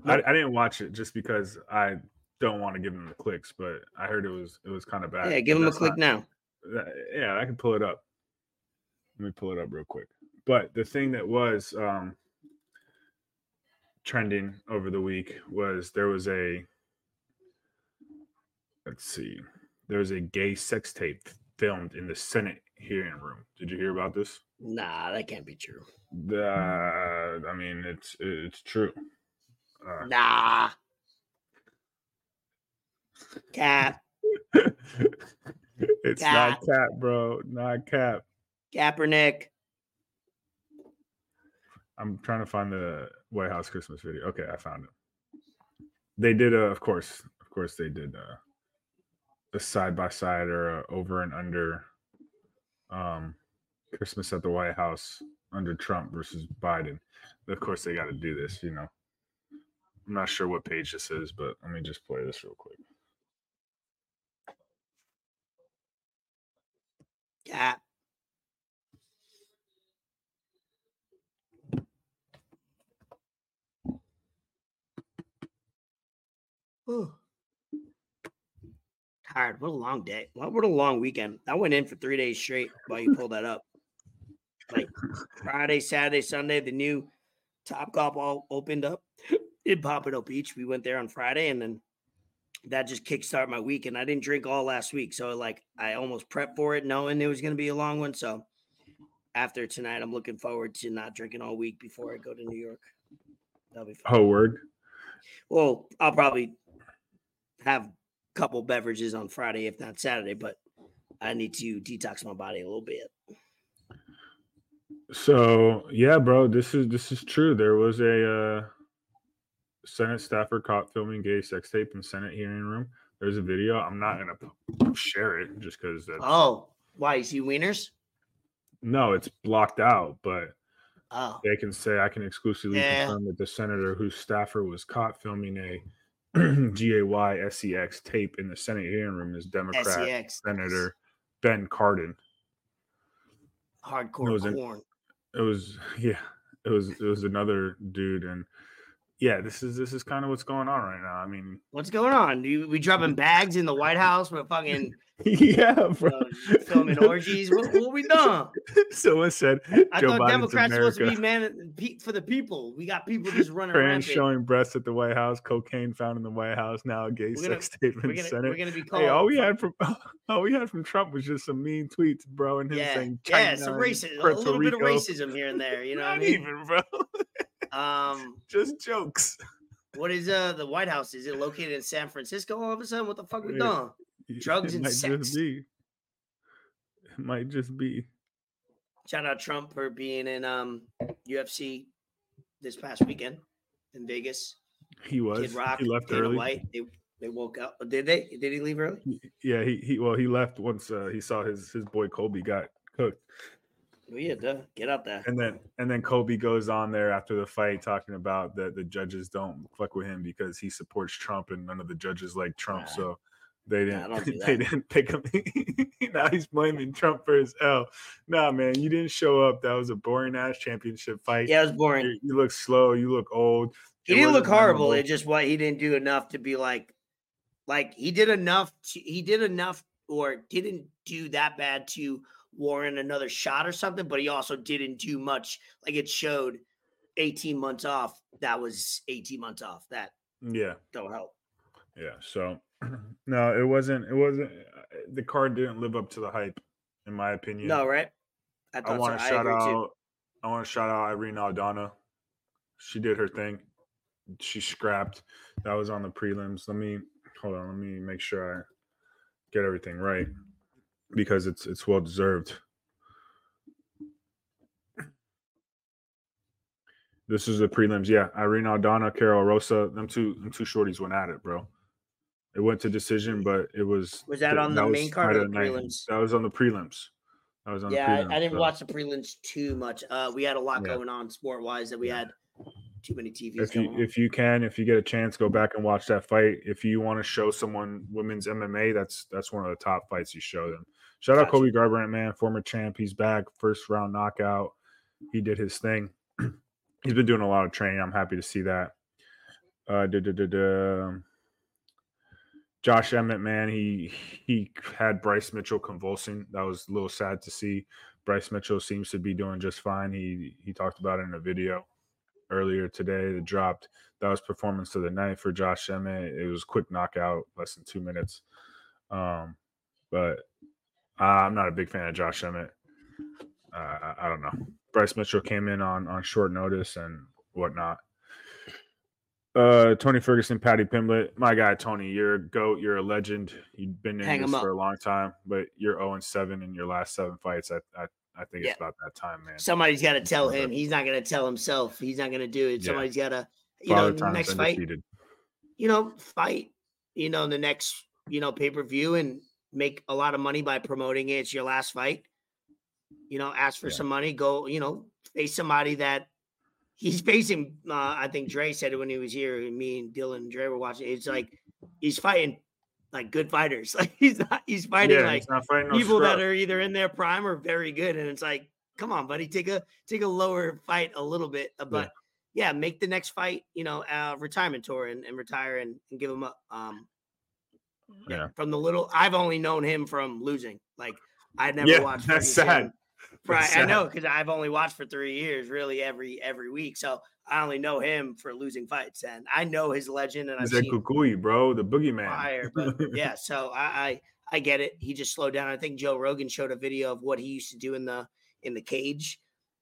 I, I didn't watch it just because I don't want to give them the clicks, but I heard it was it was kind of bad. Yeah, give him a click not- now. that- yeah, I can pull it up. Let me pull it up real quick. But the thing that was um, trending over the week was there was a let's see, there was a gay sex tape filmed in the Senate hearing room. Did you hear about this? Nah, that can't be true. The, I mean, it's it's true. Uh, Nah. Cap, <laughs> it's not cap, bro. Not cap. Kaepernick. I'm trying to find the White House Christmas video. Okay, I found it. They did a, of course, of course, they did a, a side by side or over and under um, Christmas at the White House under Trump versus Biden. Of course, they got to do this, you know. I'm not sure what page this is, but let me just play this real quick. Cap. Whew. Tired. What a long day. What, what a long weekend. I went in for three days straight while you pulled that up. Like Friday, Saturday, Sunday, the new Top Golf all opened up <laughs> in Pompano Beach. We went there on Friday and then that just kickstarted my week. And I didn't drink all last week. So like I almost prepped for it knowing it was gonna be a long one. So after tonight, I'm looking forward to not drinking all week before I go to New York. That'll be fun. Oh, word. Well, I'll probably have a couple beverages on Friday, if not Saturday, but I need to detox my body a little bit. So yeah, bro, this is this is true. There was a uh, Senate staffer caught filming gay sex tape in Senate hearing room. There's a video. I'm not gonna share it just because Oh, why? is he wieners? no, it's blocked out. But Oh, they can say I can exclusively Yeah. confirm that the senator whose staffer was caught filming a <clears throat> GAY SEX E tape in the Senate hearing room is Democrat sex Senator Ben Cardin. hardcore was in- corn. it was yeah it was it was another dude and yeah this is this is kind of what's going on right now i mean What's going on? You, we dropping bags in the White House? We're fucking <laughs> yeah bro uh, filming orgies. What, what we done? <laughs> someone said I joe thought biden's Democrats supposed to be man pe- for the people. We got people just running around. showing breasts at the white house cocaine found in the white house now a gay We're gonna- sex in We're gonna, senate we're gonna be called. Hey, all we had from <laughs> all we had from Trump was just some mean tweets, bro, and him yeah, saying yeah, some racism, a little bit of racism here and there. You know what I Not mean? even, bro. Um, just jokes. what is uh the White House? Is it located in San Francisco? All of a sudden, what the fuck we done? Drugs it and might sex. just be. It might just be. Shout out Trump for being in um UFC this past weekend in Vegas. He was. Kid Rock, he left Dana early. White. They they woke up. Did they? Did he leave early? Yeah, he, he well he left once uh, he saw his his boy Colby got cooked, Oh yeah, duh. Get out there. and then and then Colby goes on there after the fight talking about that the judges don't fuck with him because he supports Trump and none of the judges like Trump, Nah. so they didn't don't do <laughs> they didn't pick him. <laughs> now he's blaming Trump for his L. Nah, man, you didn't show up. That was a boring ass championship fight. Yeah, it was boring. You, you look slow. You look old. He It didn't look horrible. memorable. It just what he didn't do enough to be like, like he did enough. To, he did enough, or didn't do that bad to warrant another shot or something. But he also didn't do much. Like it showed, eighteen months off. That was eighteen months off. That Yeah. don't help. Yeah. So <clears throat> no, it wasn't. It wasn't. uh, The card didn't live up to the hype, in my opinion. No, right? I I want to I shout out. too. I want to shout out Irene Aldana. She did her thing. she scrapped. That was on the prelims. Let me hold on. Let me make sure I get everything right because it's it's well deserved. This is the prelims. Yeah, Irene Aldana, Karol Rosa. Them two, them two shorties went at it, bro. It went to decision, but it was Was that on the main card or the prelims? That was on the prelims. That was on Yeah, the prelims. I, I didn't so- watch the prelims too much. Uh, we had a lot Yeah. going on sport wise that we had too many TVs. if you on. if you can if you get a chance go back and watch that fight if you want to show someone women's mma that's that's one of the top fights you show them shout out cody garbrandt man former champ. He's back first round knockout. He did his thing. <clears throat> He's been doing a lot of training. I'm happy to see that. Uh duh, duh, duh. josh emmett man he he had bryce mitchell convulsing. That was a little sad to see. Bryce mitchell seems to be doing just fine. He he talked about it in a video earlier today. That dropped. That was performance of the night for Josh Emmett. It was quick knockout, less than two minutes. Um, but uh, I'm not a big fan of Josh Emmett. Uh, I, I don't know. Bryce Mitchell came in on on short notice and whatnot. Uh, Tony Ferguson, Paddy Pimblett, my guy Tony, you're a goat. You're a legend. You've been in Hang this for a long time, but you're 0 and 7 in your last seven fights. I I, I think Yeah. it's about that time, man. Somebody's got to tell him. He's not going to tell himself. He's not going to do it. Yeah. Somebody's got to, you Father know, next fight, you know, fight, you know, the next, you know, pay per view and make a lot of money by promoting it. It's your last fight. You know, ask for Yeah. some money. Go, you know, face somebody that he's facing. Uh, I think Dre said it when he was here. Me and Dylan and Dre were watching. It's like he's fighting like good fighters. <laughs> Like he's not. He's fighting Yeah, like he's fighting no people that are either in their prime or very good, and it's like, come on, buddy, take a take a lower fight a little bit, uh, but yeah, make the next fight, you know, uh, retirement tour and, and retire and, and give him up. Um, Yeah. From the little, I've only known him from losing. Like I never Yeah, watched. that's sad. Right, That's I know because I've only watched for three years, really every every week. So I only know him for losing fights, and I know his legend, and I've seen Cucuy, bro, the boogeyman. fire. But yeah, so I, I I get it. He just slowed down. I think Joe Rogan showed a video of what he used to do in the in the cage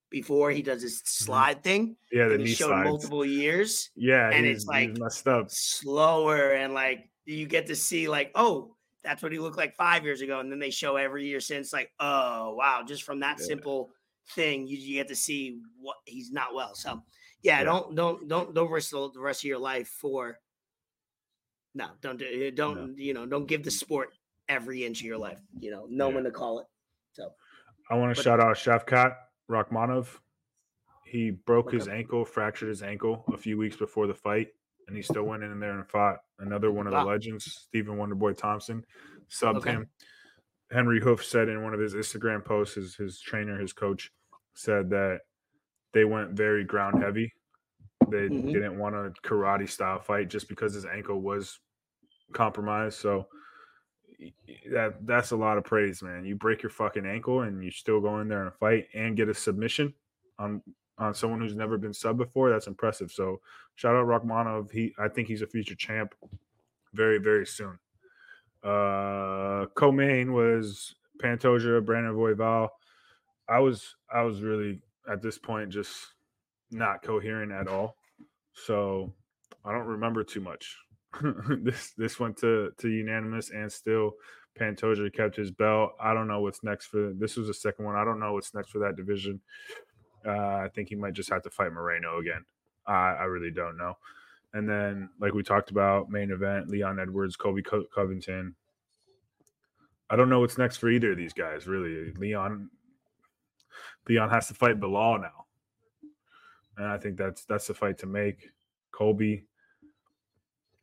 before he does his slide thing. Mm-hmm. yeah, the he showed slides. multiple years Yeah, and it's like- messed up. slower and like you get to see like oh that's what he looked like five years ago and then they show every year since like oh wow just from that Yeah. simple thing you, you get to see what he's not well so yeah, Yeah. don't don't don't don't risk the the rest of your life for no don't do eh, it don't you know don't give the sport every inch of your life you know know Yeah. when to call it so I want to shout out Shavkat Rakhmonov. He broke his ankle, fractured his ankle a few weeks before the fight, and he still went in there and fought another one of Wow. the legends, Stephen Wonderboy Thompson, subbed Okay. him. Henry Hooft said in one of his Instagram posts, his, his trainer, his coach, said that they went very ground heavy. They Mhm. didn't want a karate style fight just because his ankle was compromised. So that that's a lot of praise, man. You break your fucking ankle and you still go in there and fight and get a submission on on someone who's never been sub before. That's impressive. So shout out Rakhmonov. He I think he's a future champ very very soon. Uh co-main was Pantoja, Brandon Royval. I was I was really at this point just not coherent at all. So I don't remember too much. <laughs> this this went to to unanimous and still Pantoja kept his belt. I don't know what's next for this was the second one. I don't know what's next for that division. Uh, I think he might just have to fight Moreno again. I, I really don't know. And then, like we talked about, main event: Leon Edwards, Colby Co- Covington. I don't know what's next for either of these guys. Really, Leon. Leon has to fight Belal now, and I think that's that's the fight to make. Colby.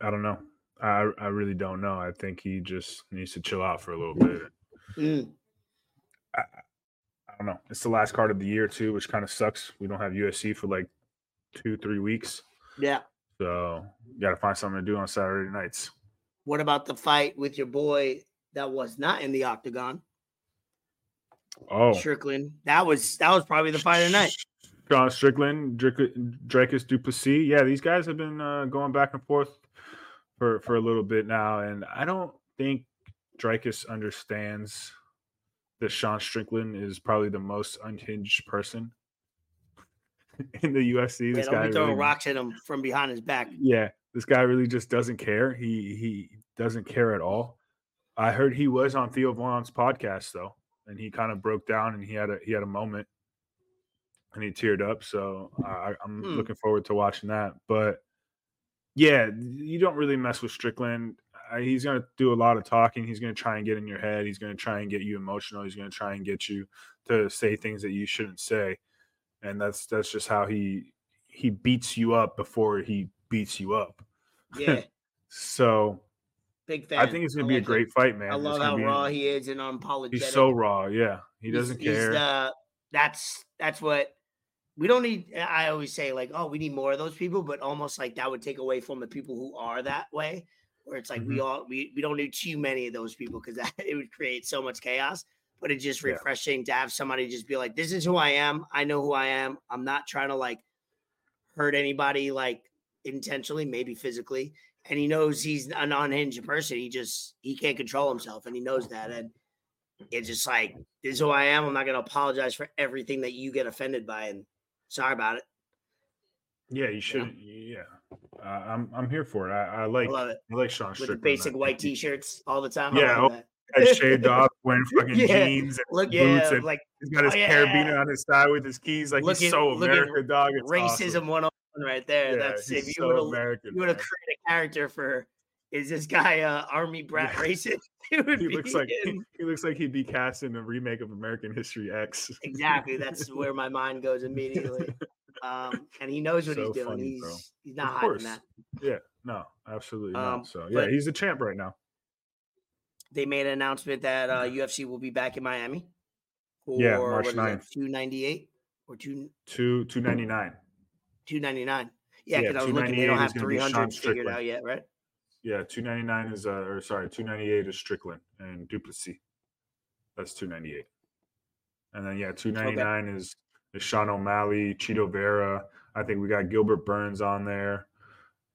I don't know. I I really don't know. I think he just needs to chill out for a little bit. mm, I don't know. It's the last card of the year too, which kind of sucks. We don't have UFC for like two, three weeks, yeah so you got to find something to do on Saturday nights. what about the fight with your boy that was not in the octagon Oh, strickland that was that was probably the fight of the night Sean Strickland, Dricus Du Plessis. Yeah, these guys have been uh, going back and forth for for a little bit now, and I don't think Dricus understands that Sean Strickland is probably the most unhinged person <laughs> in the UFC. Yeah, This don't guy throwing really, rocks at him from behind his back. yeah, this guy really just doesn't care. He he doesn't care at all. I heard he was on Theo Von's podcast though, and he kind of broke down and he had a he had a moment and he teared up. So I, I'm Hmm. looking forward to watching that. But yeah, you don't really mess with Strickland. He's going to do a lot of talking. He's going to try and get in your head. He's going to try and get you emotional. He's going to try and get you to say things that you shouldn't say, and that's that's just how he he beats you up before he beats you up. Yeah, <laughs> So big fan. I think it's going to be a like him. great fight, man. I love how raw he is and unapologetic. He's so raw. Yeah, he doesn't he's care. the- that's that's what we don't need. I always say like, oh, we need more of those people, but almost like that would take away from the people who are that way. Where it's like Mm-hmm. we all we, we don't need too many of those people because <laughs> it would create so much chaos. But it's just Yeah. refreshing to have somebody just be like, this is who I am. I know who I am. I'm not trying to like hurt anybody like intentionally, maybe physically. And he knows he's an unhinged person. He just he can't control himself, and he knows that. And it's just like this is who I am. I'm not going to apologize for everything that you get offended by, and sorry about it. yeah, you should. Yeah, uh, I'm I'm here for it. I, I like I love it I like Sean with the basic white t-shirts all the time. Yeah, I love oh, shaved off, wearing <laughs> fucking Yeah, jeans and Look, boots, yeah, and like he's got his oh, carabiner on his side with his keys. Like Looking- he's so looking America, dog. It's racism awesome. 101 right there. Yeah, That's if you so would have American. you would have created a character for is this guy uh army brat Yeah. racist? <laughs> He <laughs> looks like he looks like he'd be cast in a remake of American History X. exactly. That's where my mind goes immediately. Um, and he knows what So he's doing. funny, he's bro. he's not Of hiding that. Yeah, no, absolutely Um, not. So yeah, he's a champ right now. They made an announcement that uh, UFC will be back in Miami. For, Yeah, March 9th. Two ninety eight or two Two two ninety nine. two ninety nine. Yeah, Yeah, because I was looking. They don't have three hundred figured out yet, right? Yeah, two ninety nine is uh or sorry, two ninety eight is Strickland and Du Plessis. That's two ninety eight. And then yeah, two ninety nine is Sean O'Malley, Chito Vera. I think we got Gilbert Burns on there.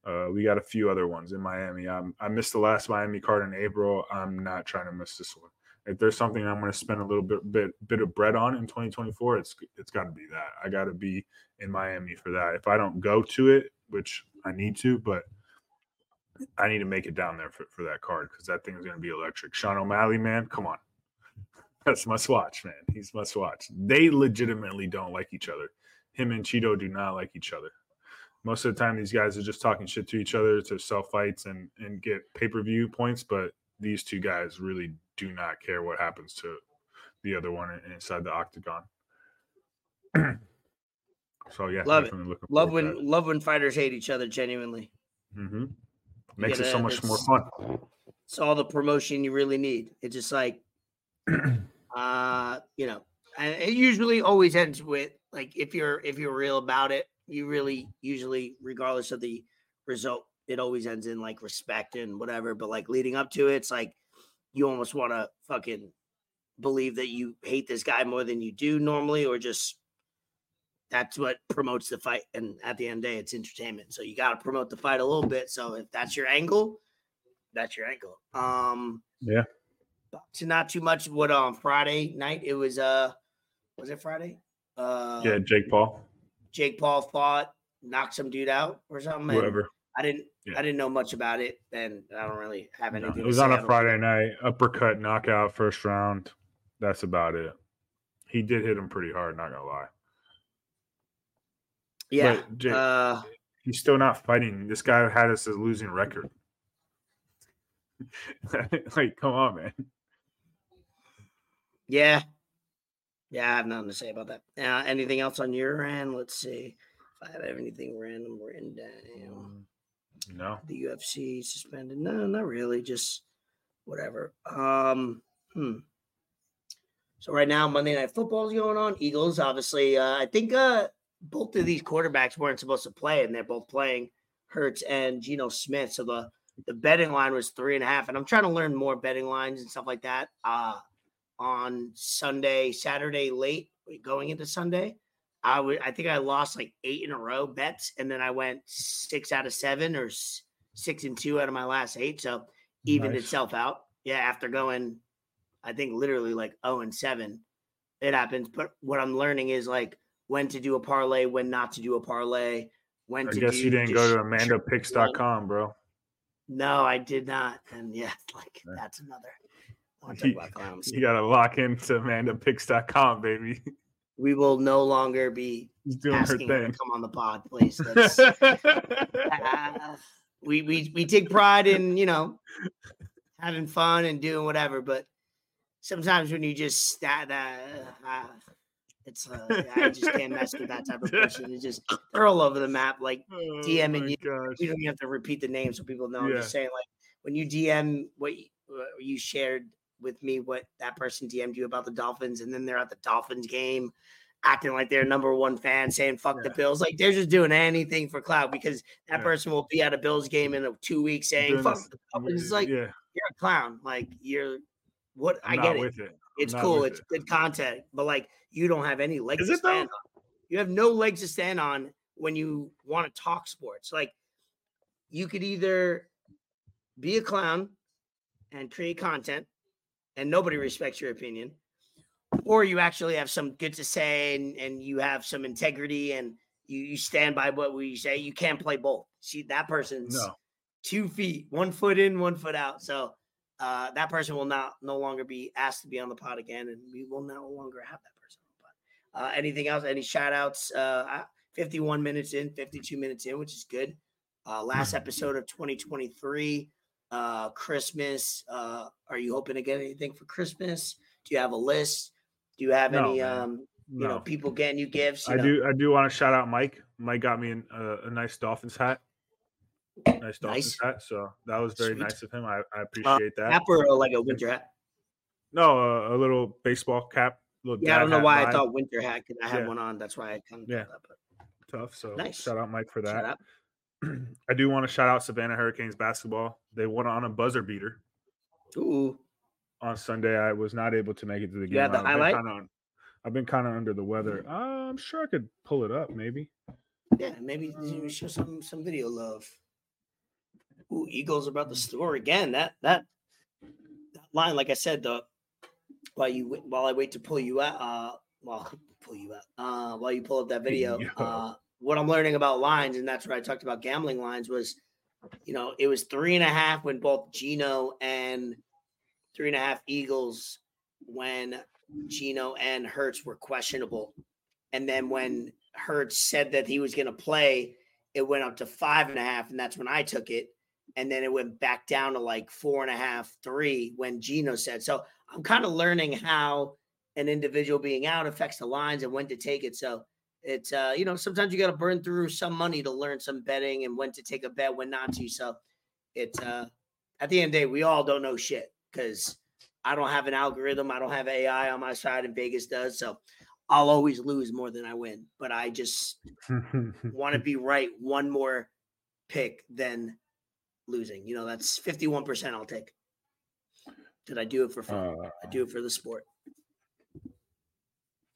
Uh, we got a few other ones in Miami. Um, I missed the last Miami card in April. I'm not trying to miss this one. If there's something I'm going to spend a little bit bit bit of bread on in 2024, it's it's got to be that. I got to be in Miami for that. If I don't go to it, which I need to, but I need to make it down there for, for that card because that thing is going to be electric. Sean O'Malley, man, come on. That's must watch, man. He's must watch. They legitimately don't like each other. Him and Chito do not like each other. Most of the time, these guys are just talking shit to each other to sell fights and, and get pay per view points. But these two guys really do not care what happens to the other one inside the octagon. <clears throat> so yeah, Love it. looking Love when love when fighters hate each other genuinely. hmm makes it so much more fun. It's all the promotion you really need. It's just like, <clears throat> uh, you know, and it usually always ends with like if you're if you're real about it, you really usually, regardless of the result, it always ends in like respect and whatever. But like leading up to it, it's like you almost want to fucking believe that you hate this guy more than you do normally, or just that's what promotes the fight. And at the end of the day, it's entertainment. So you got to promote the fight a little bit. So if that's your angle, that's your angle. Um, Yeah. To not too much. What on Friday night? It was uh, was it Friday? Uh, yeah, Jake Paul, Jake Paul fought, knocked some dude out or something. whoever. I didn't. Yeah. I didn't know much about it, and I don't really have No, it was on a Friday night, uppercut, knockout, first round. That's about it. He did hit him pretty hard, not gonna lie. Yeah. Jake- uh, He's still not fighting. This guy had us a losing record. <laughs> like, come on, man. Yeah. Yeah, I have nothing to say about that. Uh, anything else on your end? Let's see if I have anything random written down. No. the UFC suspended. No, not really. Just whatever. Um, hmm. So right now, Monday Night Football is going on. Eagles, obviously. Uh, I think uh, both of these quarterbacks weren't supposed to play, and they're both playing Hurts and Geno Smith. So the the betting line was three and a half. And I'm trying to learn more betting lines and stuff like that. Uh, on Sunday, Saturday late, going into Sunday. I would I think I lost like eight in a row bets, and then I went six out of seven or six and two out of my last eight. So evened Nice. itself out. Yeah, after going, I think literally like 0 and 7, it happens. But what I'm learning is like when to do a parlay, when not to do a parlay, when I to guess you didn't go to AmandaPicks.com, bro. No, I did not. And yeah, <laughs> like that's another. I want to You- talk about clowns. You gotta lock into AmandaPicks.com, baby. We will no longer be She's doing her asking her to come on the pod, please. Uh, <laughs> we we we take pride in you know having fun and doing whatever, but sometimes when you just that uh, uh, it's uh, I just can't mess with that type of <laughs> person. It's just they're all over the map. Like Oh DMing my you. gosh. we don't even have to repeat the name so people know. I'm just saying like when you DM what you, what you shared with me what that person DM'd you about the Dolphins, and then they're at the Dolphins game. Acting like they're number one fan, saying "fuck the Bills," like they're just doing anything for clout because that Yeah. person will be at a Bills game in a two weeks saying "fuck this- the Dolphins." It's like yeah, you're a clown. Like you're what I'm I get it. it. It's cool. It's it. good content, but like you don't have any legs Is to it, though? stand on. You have no legs to stand on when you want to talk sports. Like you could either be a clown and create content, and nobody respects your opinion, or you actually have some good to say and, and you have some integrity and you, you stand by what we say. You can't play both. See that person's No. two feet, one foot in, one foot out. So uh, that person will not no longer be asked to be on the pod again, and we will no longer have that person on the pod. Uh, anything else? Any shout outs? Uh, 51 minutes in, 52 minutes in, which is good. Uh, last episode of 2023, uh, Christmas. Uh, are you hoping to get anything for Christmas? Do you have a list? Do you have No, any, um, you know, people getting you gifts? You I know? do. I do want to shout out Mike. Mike got me an, uh, a nice Dolphins hat. Nice Dolphins Nice. hat. So that was very Sweet. nice of him. I, I appreciate that. Cap or like a winter hat? No, uh, a little baseball cap. Little Yeah, I don't know why I thought winter hat because I had Yeah. one on. That's why I kind of Yeah. that. tough. So Nice. shout out Mike for But that. <clears throat> I do want to shout out Savannah Hurricanes basketball. They won on a buzzer beater Ooh, on Sunday. I was not able to make it to the game. Yeah, the I've been highlight? kinda- I've been kind of under the weather. Uh, I'm sure I could pull it up, maybe. yeah, maybe you show some some video love. Ooh, Eagles about to score again. That that that line, like I said, the while you while I wait to pull you out, uh, well, <laughs> pull you out, uh, while you pull up that video, uh, what I'm learning about lines, and that's what I talked about gambling lines was, you know, it was three and a half when both Geno and three and a half Eagles when Geno and Hurts were questionable. And then when Hurts said that he was going to play, it went up to five and a half. And that's when I took it. And then it went back down to like four and a half, three when Geno said. So I'm kind of learning how an individual being out affects the lines and when to take it. So it's, uh, you know, sometimes you got to burn through some money to learn some betting and when to take a bet, when not to. So it's, uh, at the end of the day, we all don't know shit because I don't have an algorithm. I don't have AI on my side, and Vegas does. So I'll always lose more than I win. But I just want to be right one more pick than losing. You know, that's 51% I'll take. Did I do it for fun? Uh, I do it for the sport.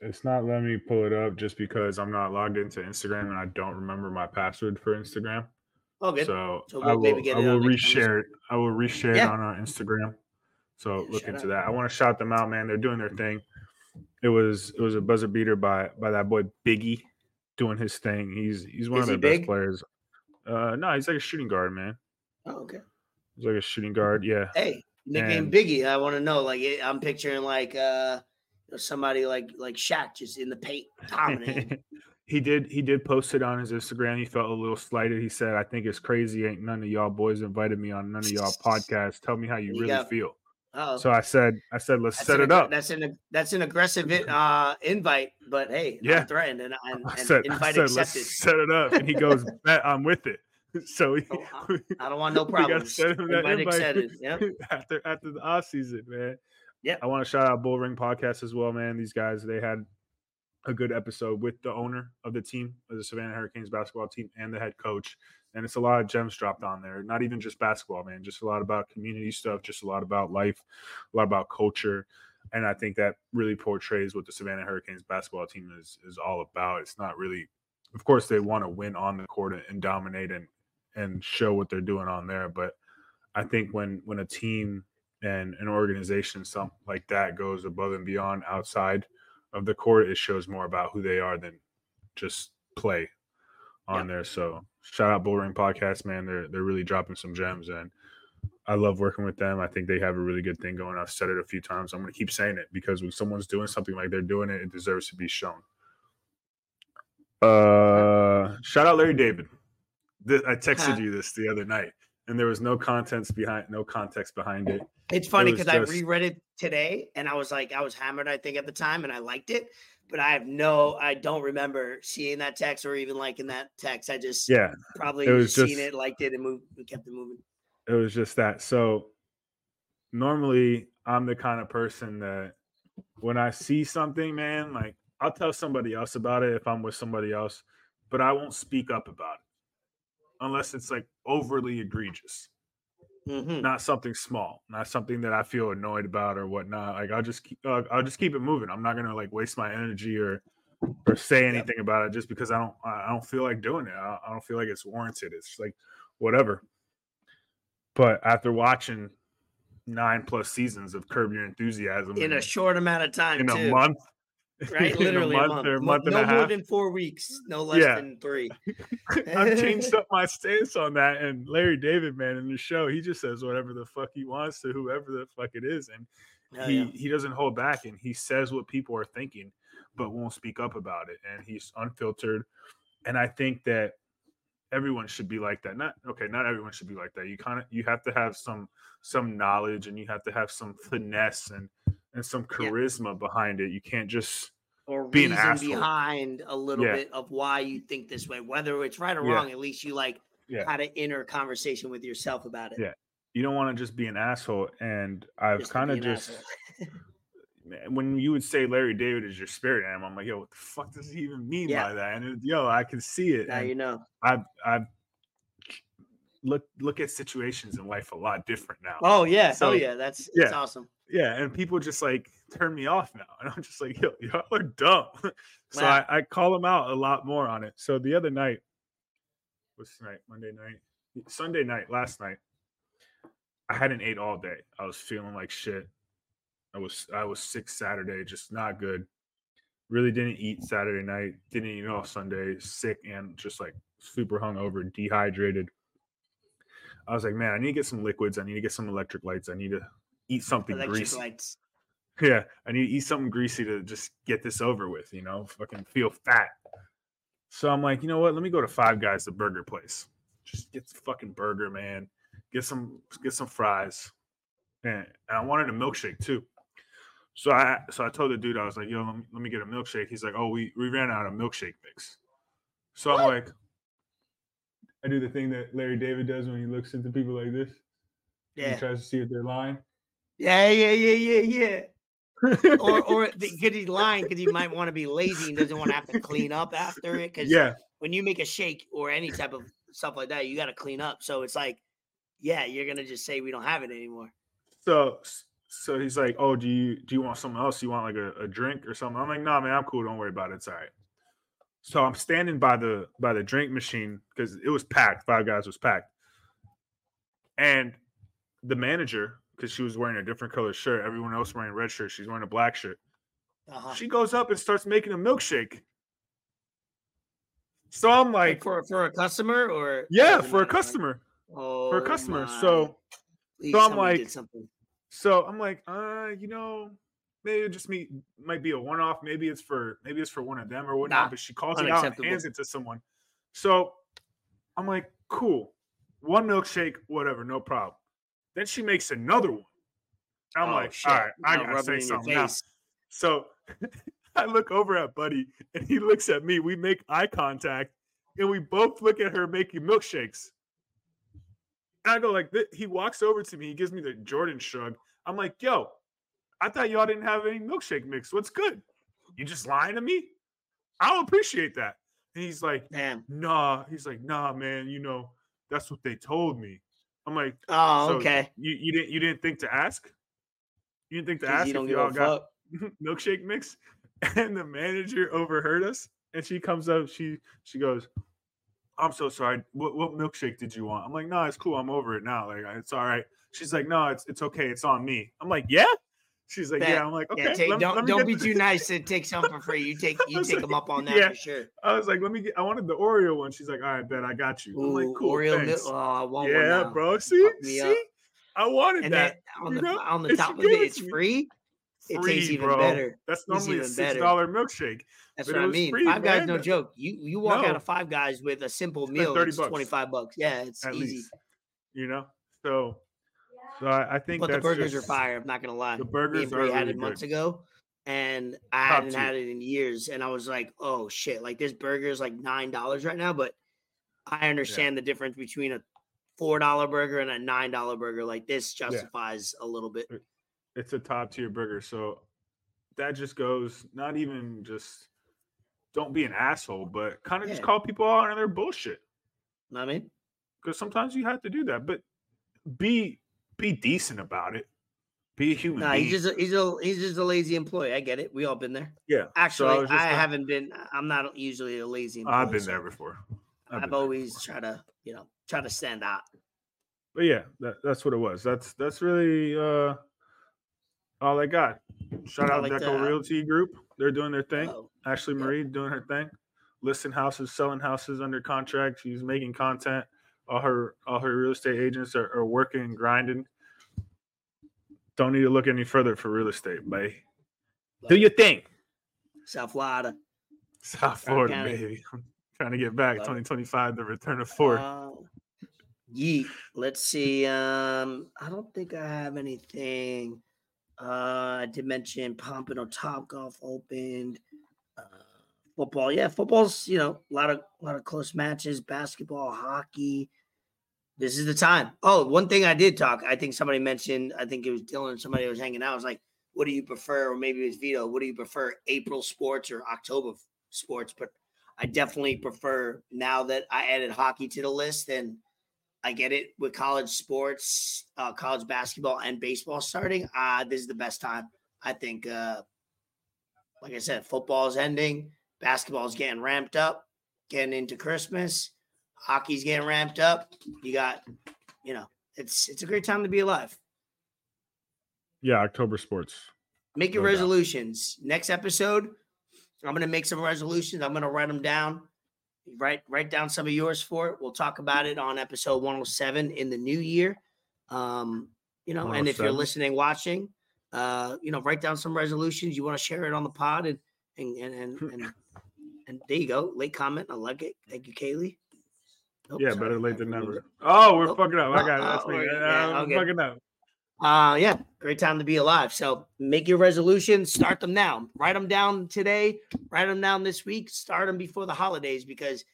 It's not letting me pull it up just because I'm not logged into Instagram and I don't remember my password for Instagram. Oh, good. So, So I we'll will, maybe get I will next time. reshare it. I will reshare Yeah. it on our Instagram. So Yeah, look into out. that. I want to shout them out, man. They're doing their thing. It was it was a buzzer beater by by that boy Biggie doing his thing. He's he's one Is of the best big? players. Uh no, he's like a shooting guard, man. Oh, okay. He's like a shooting guard. Yeah. Hey, nickname And- Biggie. I want to know. Like, I'm picturing like uh know, somebody like like Shaq just in the paint dominating. <laughs> he did he did post it on his Instagram. He felt a little slighted. He said, I think it's crazy. Ain't none of y'all boys invited me on none of y'all podcasts. Tell me how you You really got- feel. Oh, So I said, I said, let's That's set an it up. That's an that's an aggressive <laughs> uh, invite, but hey, Yeah. I'm threatened and, <laughs> and, I and said, invite said accepted. set it up. And he goes, Bet I'm with it. So he, Oh, I- I don't want no problems. send him that invite accepted. Yep. after after the off season, man. Yeah. I want to shout out Bull Ring Podcast as well, man. These guys, they had a good episode with the owner of the team, of the Savannah Hurricanes basketball team, and the head coach. And it's a lot of gems dropped on there. Not even just basketball, man. Just a lot about community stuff, just a lot about life, a lot about culture. And I think that really portrays what the Savannah Hurricanes basketball team is is all about. It's not really, of course, they want to win on the court and dominate and and show what they're doing on there. But I think when when a team and an organization something like that goes above and beyond outside of the court, it shows more about who they are than just play on there. So shout out Bullring Podcast, man. They're they're really dropping some gems and I love working with them. I think they have a really good thing going. I've said it a few times. I'm gonna keep saying it because when someone's doing something like they're doing it, it deserves to be shown. Uh shout out Larry David. I texted Huh. you this the other night, and there was no contents behind no context behind it. It's funny because I just- reread it today and I was like, I was hammered, I think, at the time, and I liked it. But I have no, I don't remember seeing that text or even liking that text. I just Yeah, probably it was seen just- it, liked it, and moved, and kept it moving. it was just that. So normally I'm the kind of person that when I see something, man, like I'll tell somebody else about it if I'm with somebody else, but I won't speak up about it unless it's like overly egregious, Mhm. not something small, not something that I feel annoyed about or whatnot. Like I'll just keep, uh, I'll just keep it moving. I'm not gonna like waste my energy or or say anything about it just because I don't I don't feel like doing it. I, I don't feel like it's warranted. It's like whatever. But after watching nine plus seasons of Curb Your Enthusiasm In a short amount of time, in a month, right? <laughs> Literally a a month, month, or a Mo- month and no a more than four weeks, no less Yeah. than three. <laughs> I've changed up my stance on that. And Larry David, man, in the show, he just says whatever the fuck he wants to whoever the fuck it is, and Hell he yeah. he doesn't hold back, and he says what people are thinking, but won't speak up about it, and he's unfiltered. And I think that everyone should be like that. Not okay, not everyone should be like that. You kind of you have to have some some knowledge, and you have to have some finesse and and some Yeah. charisma behind it. You can't just or be an asshole. behind a little Yeah. bit of why you think this way, whether it's right or Yeah. wrong. At least you like Yeah. had an inner conversation with yourself about it. Yeah, you don't want to just be an asshole. And I've kind of just <laughs> when you would say Larry David is your spirit animal, I'm like, yo, what the fuck does he even mean Yeah. by that? And it, yo, I can see it. now and you know. I've I've look look at situations in life a lot different now. Oh yeah, So, oh yeah, that's that's yeah. awesome. Yeah, and people just like turn me off now, and I'm just like, yo, y'all are dumb. <laughs> so Wow. I, I call them out a lot more on it. So the other night, what's tonight? Monday night, Sunday night, last night, I hadn't ate all day. I was feeling like shit. I was I was sick Saturday, just not good. Really didn't eat Saturday night. Didn't eat all Sunday. Sick and just like super hungover, dehydrated. I was like, man, I need to get some liquids. I need to get some electrolytes. I need to eat something greasy. lights. Yeah, I need to eat something greasy to just get this over with, you know, fucking feel fat. So I'm like, you know what? Let me go to Five Guys, the burger place. Just get the fucking burger, man. Get some get some fries. And, and I wanted a milkshake too. So I so I told the dude, I was like, yo, let me, let me get a milkshake. He's like, oh, we, we ran out of milkshake mix. So I'm like, I do the thing that Larry David does when he looks into people like this. Yeah. He tries to see if they're lying. Yeah, yeah, yeah, yeah, yeah. or or because he's lying because he might want to be lazy and doesn't want to have to clean up after it. Because yeah, when you make a shake or any type of stuff like that, you got to clean up. So it's like, yeah, you're gonna just say we don't have it anymore. So so he's like, "Oh, do you do you want something else? You want like a, a drink or something?" I'm like, "Nah, man, I'm cool. Don't worry about it. It's all right." So I'm standing by the by the drink machine because it was packed. Five Guys was packed, and the manager, because she was wearing a different color shirt, everyone else wearing red shirt. She's wearing a black shirt. Uh-huh. She goes up and starts making a milkshake. So I'm Like like, for for a customer or "Yeah, for a customer, Oh, for a customer." my. So Please so I'm tell me you did like- So I'm like, uh, you know, maybe it just me might be a one off. Maybe it's for maybe it's for one of them or whatnot. Nah, but she calls it out and hands it to someone. So I'm like, cool, one milkshake, whatever, no problem. Then she makes another one. I'm Oh, like, shit. all right, I gotta say something now. So <laughs> I look over at Buddy and he looks at me. We make eye contact and we both look at her making milkshakes. And I go like this. He walks over to me. He gives me the Jordan shrug. I'm like, yo, I thought y'all didn't have any milkshake mix. What's good? You just lying to me? I'll appreciate that. And he's like, Damn. nah. He's like, nah, man. You know, that's what they told me. I'm like, Oh, so okay. You you didn't you didn't think to ask? You didn't think to ask you if y'all got <laughs> milkshake mix? <laughs> And the manager overheard us and she comes up she she goes i'm so sorry. What, what milkshake did you want? I'm like no it's cool. I'm over it now. Like it's all right. She's like no it's it's okay. It's on me. I'm like yeah She's like, Bet. yeah. I'm like, okay. Yeah, take, let- don't let don't be the- too nice to take something for free. You take <laughs> you take like, them up on that yeah. for sure. I was like, let me get. I wanted the Oreo one. She's like, all right, bet I got you. I'm like, cool, Oreo milk. thanks. Oh, I want one yeah, bro. See, see, up. I wanted And that. on the know? on the And top of it, it it's me. free. It tastes even bro. better. That's normally a six dollar milkshake. That's But what I mean. free, five guys, no joke. You you walk out of Five Guys with a simple meal, 30 it's bucks. twenty five bucks. Yeah, it's at easy. least. You know, so so I, I think But the burgers just, are fire. I'm not gonna lie. The burgers are Bree had really it months ago, and I Top hadn't tier. had it in years. And I was like, oh shit! Like this burger is like nine dollars right now, but I understand the difference between a four dollar burger and a nine dollar burger. Like this justifies a little bit. It's a top tier burger. So that just goes not even just don't be an asshole, but kind of just call people out on their bullshit. Know what I mean, Because sometimes you have to do that, but be be decent about it. Be a human no, being. he's just a, he's a he's just a lazy employee. I get it. We all been there. yeah. Actually, was I, just like- haven't been. I'm not usually a lazy. Employee, I've been so there before. I've I've, always before. tried to you know try to stand out. but yeah, that, that's what it was. That's that's really uh all I got. Shout I out like Deco. Realty Group. They're doing their thing. Oh, Ashley. Marie doing her thing, listing houses, selling houses under contract. She's making content. All her all her real estate agents are, are working and grinding. Don't need to look any further for real estate, babe. Do your thing. South Florida. South Florida, County. baby. I'm trying to get back. Love it. 2025, the return of four. Uh, yeet. Let's see. Um, I don't think I have anything. Uh, I did mention Pompano Top Golf opened. Uh, football, yeah, football's you know a lot of a lot of close matches. Basketball, hockey. This is the time. Oh, one thing I did talk. I think somebody mentioned. I think it was Dylan. Somebody was hanging out. I was like, "What do you prefer?" Or maybe it was Vito. What do you prefer? April sports or October sports? But I definitely prefer now that I added hockey to the list and I get it with college sports, uh, college basketball and baseball starting. Uh, this is the best time. I think, uh, like I said, football is ending, basketball is getting ramped up, getting into Christmas, hockey's getting ramped up. You got, you know, it's it's a great time to be alive. Yeah, October sports. Make your No doubt. resolutions. Next episode, I'm gonna make some resolutions. I'm gonna write them down. Write write down some of yours for it. We'll talk about it on episode 107 in the new year. Um, you know, and if you're listening, watching, uh, you know, write down some resolutions. You want to share it on the pod and and and and and, and there you go. Late comment. I like it. Thank you, Kaylee. Nope, yeah, sorry, better late than never. Oh, we're Oh, fucking up. I got it. uh, That's me. oh, Uh, yeah, I'm fucking up. Uh yeah, great time to be alive. So make your resolutions, start them now. Write them down today, write them down this week, start them before the holidays because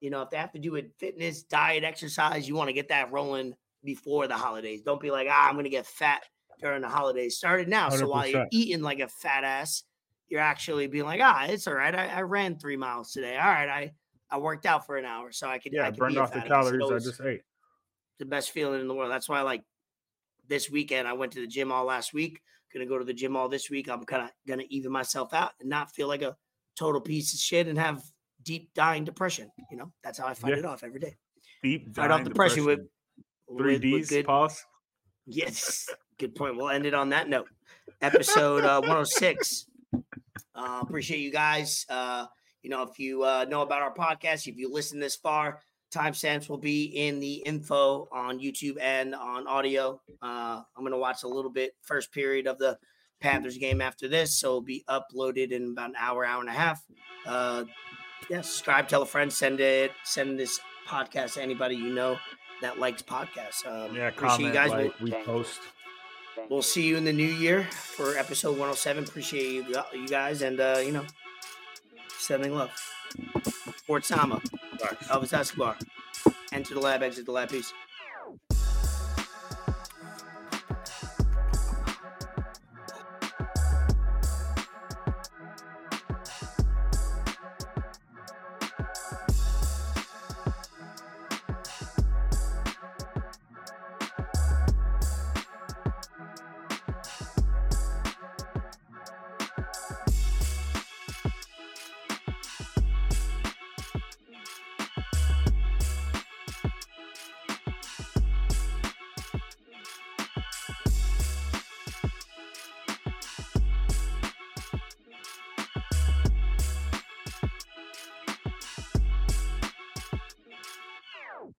you know, if they have to do with fitness, diet, exercise, you want to get that rolling before the holidays. Don't be like, ah, I'm gonna get fat during the holidays. Start it now. So while you're eating like a fat ass, you're actually being like, ah, it's all right. I, I ran three miles today. All right, I I worked out for an hour, so I could Yeah, I could burned off the fat ass. It calories I just ate. the best feeling in the world. That's why, like this weekend, I went to the gym all last week. Gonna go to the gym all this week. I'm kind of gonna even myself out and not feel like a total piece of shit and have deep dying depression. You know, that's how I fight Yeah. it off every day. Deep Fight off dying depression, with three with- with D's. good- Pause. Yes, good point. We'll end it on that note. Episode uh, 106. Uh, appreciate you guys. Uh, you know, if you uh, know about our podcast, if you listen this far, timestamps will be in the info on YouTube and on audio. Uh, I'm going to watch a little bit first period of the Panthers game after this, so it'll be uploaded in about an hour, hour and a half. Uh, yeah, subscribe, tell a friend, send it, send this podcast to anybody you know that likes podcasts. Um, Yeah, appreciate comment, you guys. we post. We'll see you in the new year for episode 107. Appreciate you, you guys, and uh, you know, sending love. Fort Sama. Elvis Escobar. Enter the lab, exit the lab. Peace.